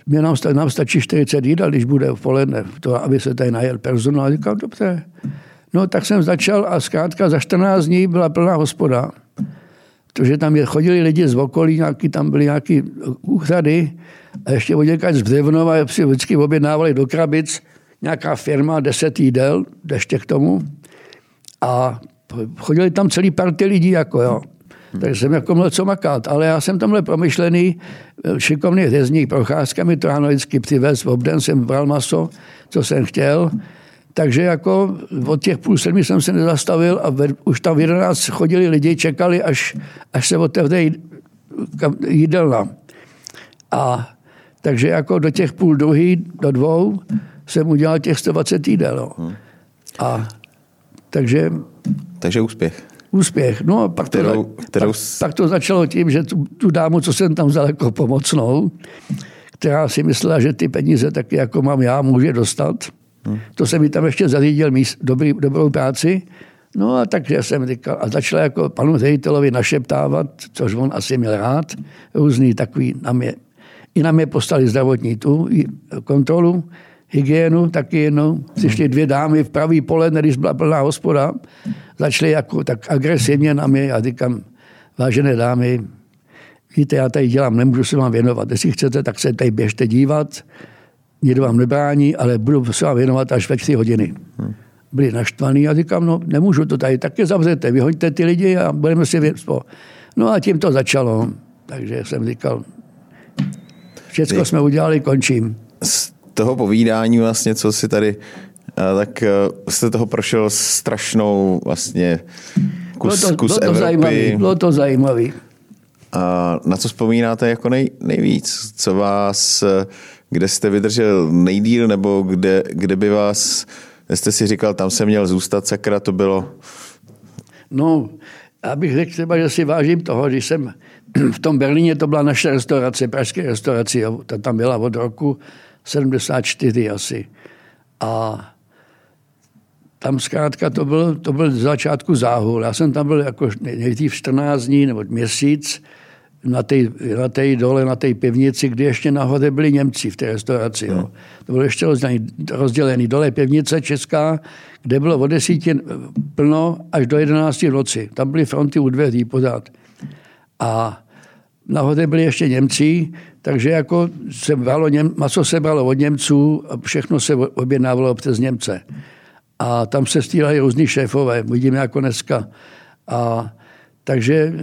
mě nám, sta- nám stačí 40 jídel, když bude v poledne, to, aby se tady najel personál. Říkám, dobře. No tak jsem začal a zkrátka za 14 dní byla plná hospoda. Protože tam chodili lidi z okolí, nějaký, tam byly nějaké úřady a ještě oděkač z Břevnova si vždycky objednávali do krabic nějaká firma, deset jídel, ještě k tomu. A chodili tam celý party lidí, jako jo. Takže jsem jako měl co makat, ale já jsem tamhle promyšlený, šikovný řezník procházkami, to ráno vždycky přivez, v obden jsem bral maso, co jsem chtěl, takže jako od těch půl sedmi jsem se nezastavil a už tam v jedenáct chodili lidi, čekali, až, až se otevře jídelna. A takže jako do těch půl druhý, do dvou jsem udělal těch 120 jídel. No. A takže... Takže úspěch. Úspěch. No a pak, kterou, to, kterou... Pak, pak to začalo tím, že tu, tu dámu, co jsem tam vzal jako pomocnou, která si myslela, že ty peníze taky jako mám já, může dostat, Hmm. To jsem mi tam ještě zařídil míst, dobrý, dobrou práci. No a takže jsem říkal, a začal jako panu ředitelovi našeptávat, což on asi měl rád, různý takový na mě, i na mě postali zdravotní tu kontrolu, hygienu taky jednou. Přišly dvě dámy v pravý pole, když byla plná hospoda. Začaly jako tak agresivně na mě a říkám, vážené dámy, víte, já tady dělám, nemůžu se vám věnovat. Jestli chcete, tak se tady běžte dívat nikdo vám nebrání, ale budu se vám věnovat až ve tři hodiny. Hmm. Byli naštvaní a říkám, no nemůžu to tady, taky zavřete, vyhoďte ty lidi a budeme si věnovat. No a tím to začalo. Takže jsem říkal, všechno jsme udělali, končím. Z toho povídání vlastně, co si tady tak jste toho prošel strašnou vlastně kus, bylo to, kus bylo to Evropy. Zajímavý, bylo to zajímavý. A na co vzpomínáte jako nej, nejvíc? Co vás kde jste vydržel nejdíl, nebo kde, kde by vás, jste si říkal, tam se měl zůstat, sakra, to bylo? No, abych řekl třeba, že si vážím toho, když jsem v tom Berlíně, to byla naše restaurace, pražské restaurace, ta tam byla od roku 74 asi. A tam zkrátka to byl, to byl z začátku záhul. Já jsem tam byl jako nejdřív 14 dní nebo měsíc, na té, na té dole, na té pivnici, kdy ještě nahoře byli Němci v té restauraci. Jo. To bylo ještě rozdělený. Dole pivnice česká, kde bylo od desíti plno až do jedenácti v noci. Tam byly fronty u dveří pořád. A nahoře byli ještě Němci, takže jako se bralo, maso se bralo od Němců a všechno se objednávalo přes Němce. A tam se stříleli různí šéfové, vidíme jako dneska. A takže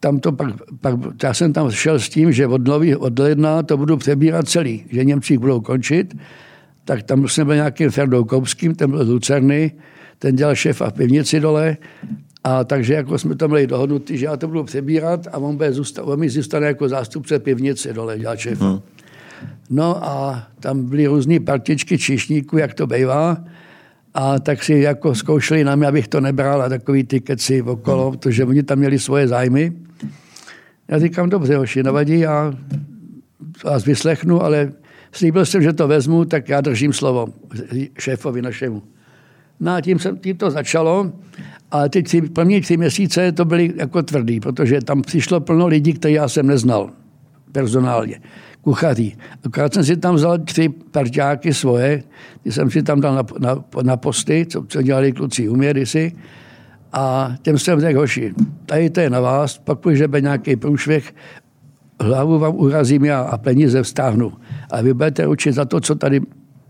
tam to pak, pak, já jsem tam šel s tím, že od, nový, od ledna to budu přebírat celý, že Němci budou končit, tak tam jsme byli nějakým Ferdou Koupským, ten byl z Lucerny, ten dělal šéf a v pivnici dole, a takže jako jsme tam byli dohodnutí, že já to budu přebírat a on, bude zůsta, on mi zůstane jako zástupce pivnice dole, dělal šéfa. Hmm. No a tam byly různé partičky číšníků, jak to bývá. A tak si jako zkoušeli na mě, abych to nebral a takový ty keci okolo, protože oni tam měli svoje zájmy. Já říkám, dobře, hoši, nevadí, já vás vyslechnu, ale slíbil jsem, že to vezmu, tak já držím slovo šéfovi našemu. No a tím, jsem, tím to začalo Ale ty tři, první tři měsíce to byly jako tvrdý, protože tam přišlo plno lidí, které já jsem neznal personálně, kuchaří. Akorát jsem si tam vzal tři parťáky svoje, ty jsem si tam dal na, na, na posty, co, co dělali kluci uměry si. A těm jsem řekl, hoši, tady to je na vás, pak když bude nějaký průšvih, hlavu vám urazím já a peníze vztáhnu. A vy budete učit za to, co tady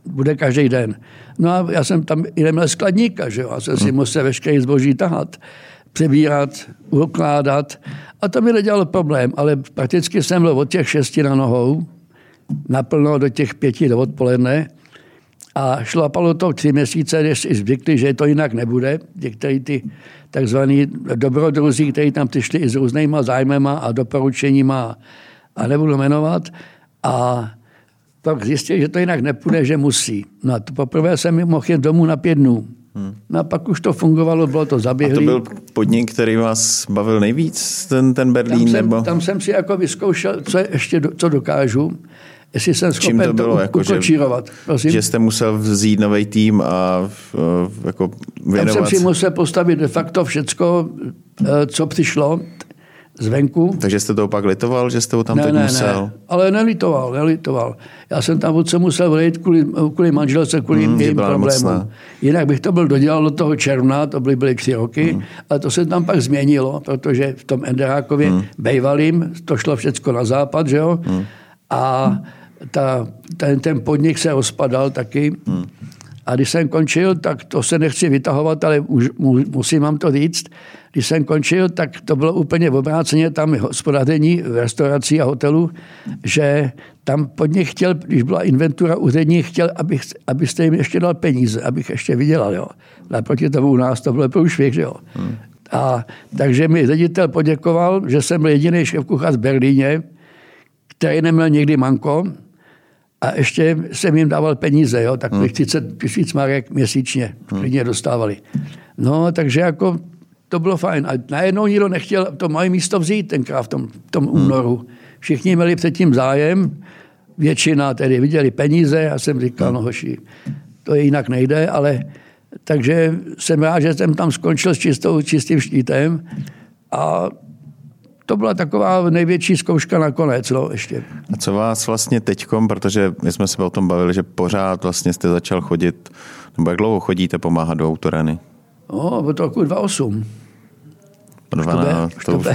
bude každý den. No a já jsem tam i neměl skladníka, že jo, a jsem si hmm. musel veškerý zboží tahat, přebírat, ukládat a to mi nedělalo problém, ale prakticky jsem byl od těch šesti na nohou, naplno do těch pěti do odpoledne a šlapalo to tři měsíce, než si zvykli, že to jinak nebude. Některý ty takzvaný dobrodruzí, kteří tam přišli i s různýma zájmema a doporučeníma a nebudu jmenovat. A pak zjistil, že to jinak nepůjde, že musí. No a to poprvé jsem mohl jít domů na pět dnů. Hmm. No a pak už to fungovalo, bylo to zaběhlý. A to byl podnik, který vás bavil nejvíc, ten, ten Berlín? Tam jsem, nebo? tam jsem si jako vyzkoušel, co ještě co dokážu. Jestli jsem schopen Čím to, bylo, to jako, že, že jste musel vzít nový tým a jako věnovat? Tam jsem si musel postavit de facto všecko, eh, co přišlo zvenku. Takže jste to pak litoval, že jste ho tam ne, teď ne, musel? Ne, ale nelitoval, nelitoval. Já jsem tam se musel vlejt kvůli, kvůli manželce, kvůli hmm, jejím problémům. Jinak bych to byl dodělal do toho června, to byly, byly tři roky, hmm. ale to se tam pak změnilo, protože v tom Enderákově hmm. bejvalým to šlo všechno na západ, že jo? Hmm. A ta, ten, ten podnik se rozpadal taky. Hmm. A když jsem končil, tak to se nechci vytahovat, ale už, musím vám to říct. Když jsem končil, tak to bylo úplně obráceně tam hospodaření v restaurací a hotelu, že tam podnik chtěl, když byla inventura úřední, chtěl, abych, abyste jim ještě dal peníze, abych ještě vydělal. Jo. Naproti tomu u nás to bylo průšvih, že jo. Hmm. A takže mi ředitel poděkoval, že jsem byl jediný šéf kuchař v Berlíně, který neměl nikdy manko, a ještě jsem jim dával peníze, jo, tak hmm. 30 tisíc marek měsíčně hmm. klidně dostávali. No, takže jako to bylo fajn. A najednou nikdo nechtěl to moje místo vzít tenkrát v tom, v tom hmm. únoru. Všichni měli předtím zájem, většina tedy viděli peníze, já jsem říkal, no hoši, to je jinak nejde, ale takže jsem rád, že jsem tam skončil s čistou, čistým štítem a to byla taková největší zkouška nakonec, no, ještě. A co vás vlastně teďkom, protože my jsme se o tom bavili, že pořád vlastně jste začal chodit, nebo jak dlouho chodíte pomáhat do autoreny? No, od roku 2008. 12, to, to,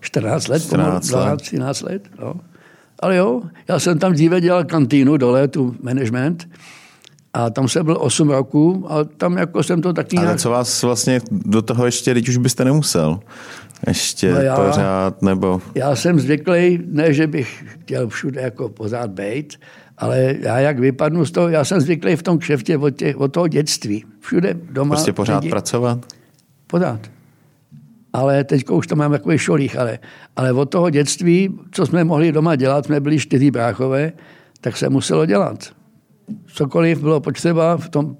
14 let, 14 12, 13 let. No. Ale jo, já jsem tam dříve dělal kantýnu dole, tu management, a tam jsem byl 8 roků a tam jako jsem to taky Ale nějak... co vás vlastně do toho ještě, teď už byste nemusel? Ještě no já, pořád, nebo... Já jsem zvyklý, ne, že bych chtěl všude jako pořád být, ale já jak vypadnu z toho, já jsem zvyklý v tom kšeftě od, těch, od toho dětství. Všude doma. Prostě pořád lidi, pracovat? Pořád. Ale teď už to mám takový šolích, ale, ale od toho dětství, co jsme mohli doma dělat, jsme byli čtyři bráchové, tak se muselo dělat. Cokoliv bylo potřeba v tom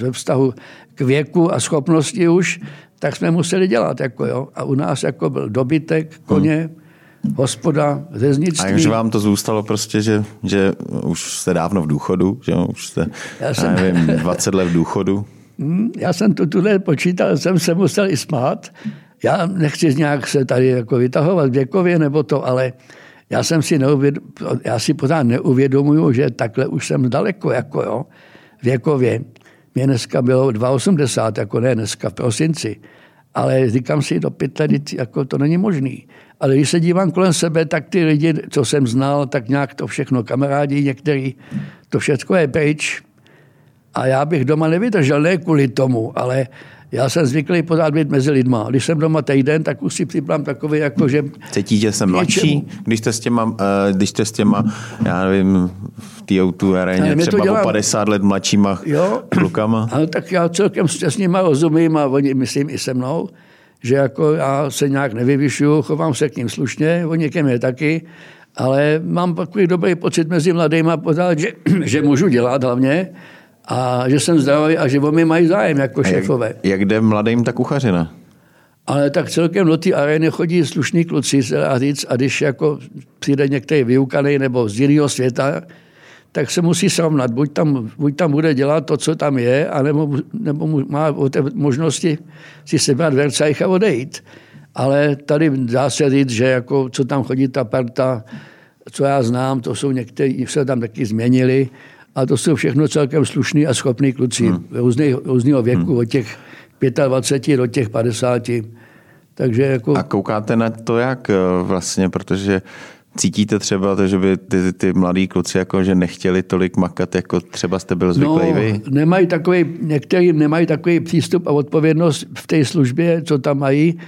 ve vztahu k věku a schopnosti už, tak jsme museli dělat. Jako jo. A u nás jako byl dobytek, koně, hmm. hospoda, řeznictví. A že vám to zůstalo prostě, že, že už jste dávno v důchodu, že už jste, já jsem, nevím, 20 let v důchodu? Hmm, já jsem to tuhle počítal, jsem se musel i smát. Já nechci nějak se tady jako vytahovat věkově nebo to, ale já jsem si neuvědom, já si pořád neuvědomuju, že takhle už jsem daleko, jako jo, věkově. Mě dneska bylo 2,80, jako ne dneska v prosinci. Ale říkám si, do pět let jako to není možný. Ale když se dívám kolem sebe, tak ty lidi, co jsem znal, tak nějak to všechno, kamarádi některý, to všechno je pryč. A já bych doma nevydržel, ne kvůli tomu, ale já jsem zvyklý pořád být mezi lidma. Když jsem doma týden, tak už si připravím takový, jako že... Cítíte, že jsem mladší, když jste s těma, eh, když jste s těma, já nevím, v té autu aréně třeba dělám... o 50 let mladšíma jo. klukama? Ano, tak já celkem s nimi rozumím a oni, myslím, i se mnou, že jako já se nějak nevyvyšuju, chovám se k ním slušně, oni ke mně taky, ale mám takový dobrý pocit mezi mladými pořád, že, že můžu dělat hlavně, a že jsem zdravý a že o mě mají zájem jako šéfové. Jak, jak jde mladým, tak kuchařina? Ale tak celkem do té arény chodí slušní kluci, a říct, a když jako přijde některý vyukaný nebo z jiného světa, tak se musí srovnat. Buď tam, buď tam bude dělat to, co tam je, anebo, nebo má možnosti si sebrat Versailles a odejít. Ale tady dá se říct, že jako, co tam chodí ta parta, co já znám, to jsou někteří, se tam taky změnili, a to jsou všechno celkem slušní a schopní kluci hmm. různého věku, hmm. od těch 25 do těch 50. Takže jako... A koukáte na to jak eh, vlastně, protože Cítíte třeba to, že by ty, ty mladí kluci jako, že nechtěli tolik makat, jako třeba jste byl zvyklý no, vy? Nemají takový, někteří nemají takový přístup a odpovědnost v té službě, co tam mají,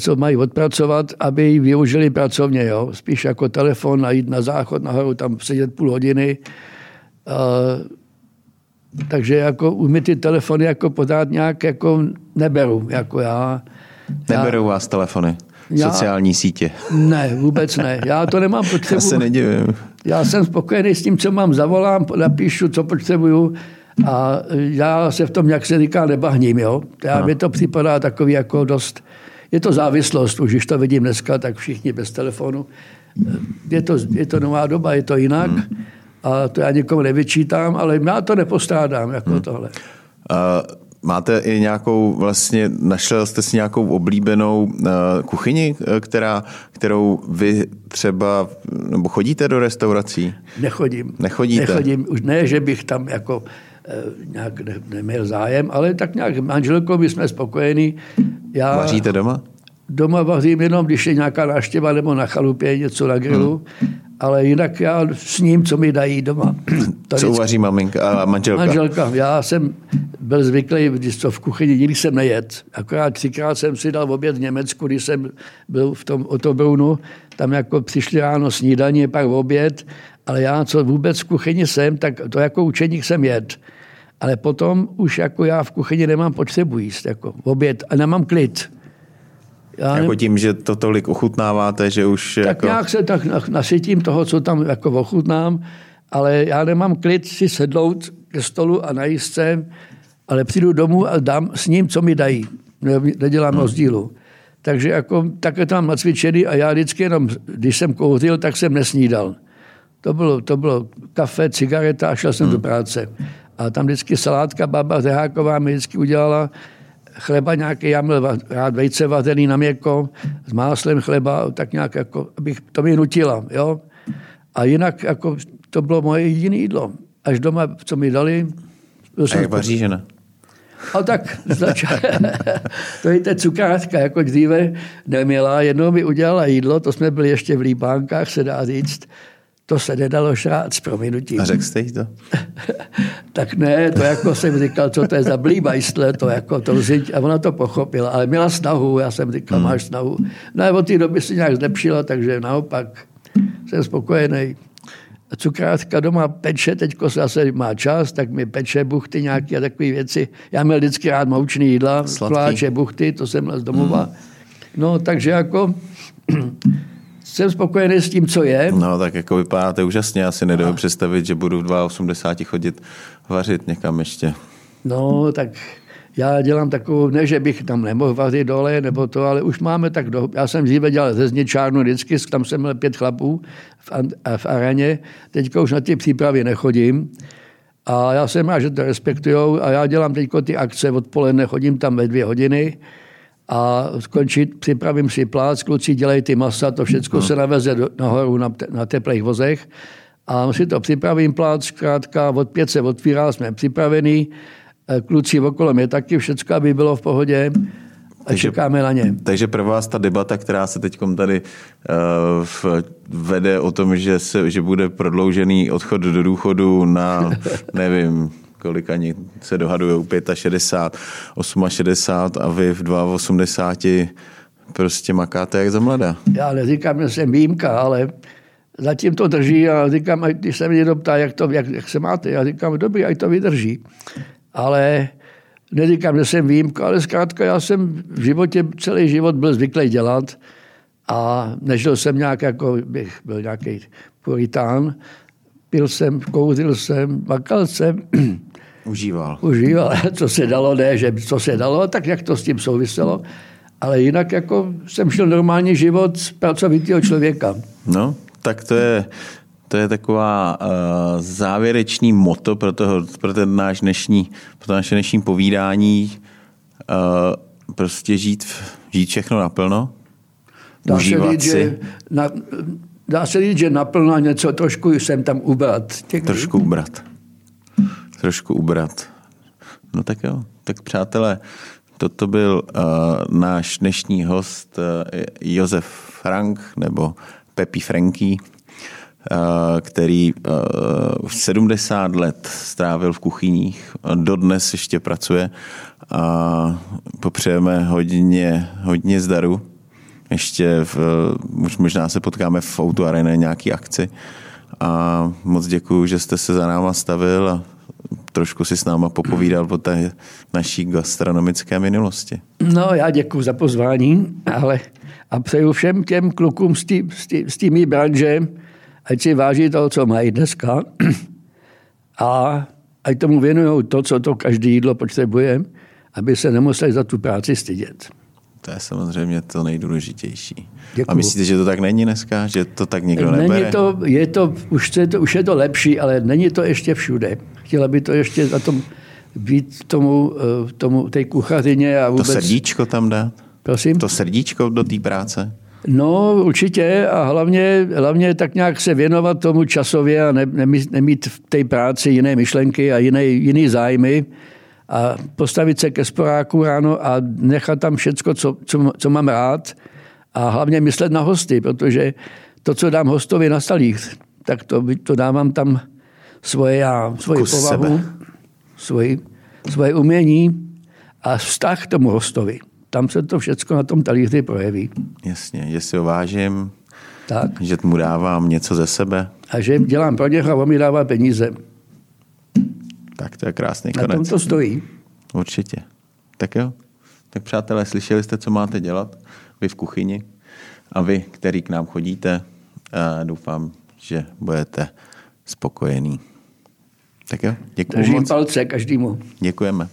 co mají odpracovat, aby ji využili pracovně. Jo? Spíš jako telefon, najít na záchod, nahoru, tam sedět půl hodiny. Takže jako mi ty telefony jako pořád nějak jako neberu, jako já. Neberou já, vás telefony? Já, sociální sítě. Ne, vůbec ne. Já to nemám potřebu. Já se nedivím. Já jsem spokojený s tím, co mám, zavolám, napíšu, co potřebuju a já se v tom, jak se říká, nebahním. Jo? Já, mi to připadá takový jako dost... Je to závislost, už když to vidím dneska, tak všichni bez telefonu. Je to, je to nová doba, je to jinak. Hmm. A to já nikomu nevyčítám, ale já to nepostrádám jako hmm. tohle. Uh, Máte i nějakou, vlastně našel jste si nějakou oblíbenou uh, kuchyni, eh, která, kterou vy třeba, nebo chodíte do restaurací? Nechodím. Nechodíte? Nechodím, už ne, že bych tam jako uh, nějak ne, neměl zájem, ale tak nějak manželkou my jsme spokojení. Já, Vaříte doma? Doma vařím jenom, když je nějaká návštěva nebo na chalupě něco na grilu. Hmm ale jinak já s ním, co mi dají doma. To co uvaří maminka a manželka? Manželka. Já jsem byl zvyklý, když to v kuchyni, nikdy jsem nejet. Akorát třikrát jsem si dal oběd v Německu, když jsem byl v tom Otobrunu. Tam jako přišli ráno snídaně, pak oběd. Ale já, co vůbec v kuchyni jsem, tak to jako učeník jsem jet. Ale potom už jako já v kuchyni nemám potřebu jíst, jako oběd a nemám klid. Já jako tím, že to tolik ochutnáváte, že už... Tak jako... nějak se tak nasytím toho, co tam jako ochutnám, ale já nemám klid si sedlout ke stolu a najíst se, ale přijdu domů a dám s ním, co mi dají. Nedělám hmm. rozdílu. Takže jako také tam nacvičený a já vždycky jenom, když jsem kouřil, tak jsem nesnídal. To bylo, to bylo kafe, cigareta a šel jsem hmm. do práce. A tam vždycky salátka baba Zeháková mi vždycky udělala chleba nějaký, já měl rád vejce vařený na měko, s máslem chleba, tak nějak jako, abych, to mi nutila, jo. A jinak jako to bylo moje jediné jídlo. Až doma, co mi dali. A jak vaří žena? A tak začal, to je ta cukrátka, jako dříve neměla, jednou mi udělala jídlo, to jsme byli ještě v Líbánkách, se dá říct, to se nedalo šrát s prominutím. A řekl jste jí to? tak ne, to jako jsem říkal, co to je za blíbajstle, to jako to lziť, a ona to pochopila, ale měla snahu, já jsem říkal, hmm. máš snahu. No a od té doby si nějak zlepšila, takže naopak jsem spokojený. Cukrátka doma peče, teďko zase má čas, tak mi peče buchty nějaké a takové věci. Já měl vždycky rád moučný jídla, kláče, buchty, to jsem měl z domova. Hmm. No, takže jako jsem spokojený s tím, co je. No, tak jako vypadáte úžasně. Já si nedovedu představit, že budu v 82 chodit vařit někam ještě. No, tak já dělám takovou, ne, že bych tam nemohl vařit dole, nebo to, ale už máme tak do... Já jsem dříve dělal ze Zničárnu vždycky, tam jsem měl pět chlapů v, v areně, teďka už na ty přípravy nechodím. A já jsem rád, že to respektujou a já dělám teď ty akce odpoledne, chodím tam ve dvě hodiny a skončit, připravím si plác, kluci dělají ty masa, to všechno no. se naveze do, nahoru na, na teplých vozech a si to připravím plác, zkrátka od pět se otvírá, jsme připravení, e, kluci okolo mě taky všechno, aby bylo v pohodě a takže, čekáme na ně. Takže pro vás ta debata, která se teď tady uh, vede o tom, že, se, že bude prodloužený odchod do důchodu na, nevím, kolik ani se dohadují 65, 68 a vy v 82 prostě makáte jak za mladá. Já neříkám, že jsem výjimka, ale zatím to drží a říkám, když se mě někdo ptá, jak, to, jak, jak se máte, já říkám, dobrý, ať to vydrží. Ale neříkám, že jsem výjimka, ale zkrátka já jsem v životě celý život byl zvyklý dělat a nežil jsem nějak, jako bych byl nějaký puritán. Pil jsem, kouřil jsem, makal jsem, Užíval. Užíval, co se dalo, ne, že co se dalo, tak jak to s tím souviselo. Ale jinak jako jsem šel normální život pracovitého člověka. No, tak to je, to je taková uh, závěrečný moto pro, toho, pro, ten náš dnešní, pro to naše dnešní povídání. Uh, prostě žít, žít všechno naplno. Dá se, říct, že na, dá se říct, že naplno něco trošku jsem tam ubrat. Těch... Trošku ubrat. Trošku ubrat. No tak jo. Tak přátelé, toto byl uh, náš dnešní host uh, Josef Frank nebo Pepi Franky, uh, který uh, 70 let strávil v kuchyních, dodnes ještě pracuje a popřejeme hodně, hodně zdaru. Ještě v, už možná se potkáme v Auto Arena nějaký akci. A moc děkuji, že jste se za náma stavil a trošku si s náma popovídal o té naší gastronomické minulosti. No, já děkuji za pozvání, ale a přeju všem těm klukům z, tý, z, tými branže, ať si váží toho, co mají dneska a ať tomu věnují to, co to každý jídlo potřebuje, aby se nemuseli za tu práci stydět. To je samozřejmě to nejdůležitější. Děkuju. A myslíte, že to tak není dneska? Že to tak nikdo není nebere? To, je to, už, je to, už je to lepší, ale není to ještě všude. Chtěla by to ještě za tom být tomu, eh, tomu té kuchařině a vůbec... To srdíčko tam dát? Prosím? To srdíčko do té práce? No, určitě a hlavně, hlavně tak nějak se věnovat tomu časově a ne, nemít, nemít v té práci jiné myšlenky a jiné, jiné zájmy a postavit se ke sporáku ráno a nechat tam všecko, co, co, co mám rád a hlavně myslet na hosty, protože to, co dám hostovi na stalíř, tak to, to dávám tam svoje já, svoji Kus povahu, svoji, svoje umění a vztah k tomu hostovi. Tam se to všechno na tom talíři projeví. Jasně, že si ho vážím, tak. že mu dávám něco ze sebe. A že dělám pro něho a on mi dává peníze. Tak to je krásný konec. Na tom to stojí. Určitě. Tak jo. Tak přátelé, slyšeli jste, co máte dělat? Vy v kuchyni a vy, který k nám chodíte, doufám, že budete spokojení. Tak jo, děkuji Držím moc. palce každému. Děkujeme.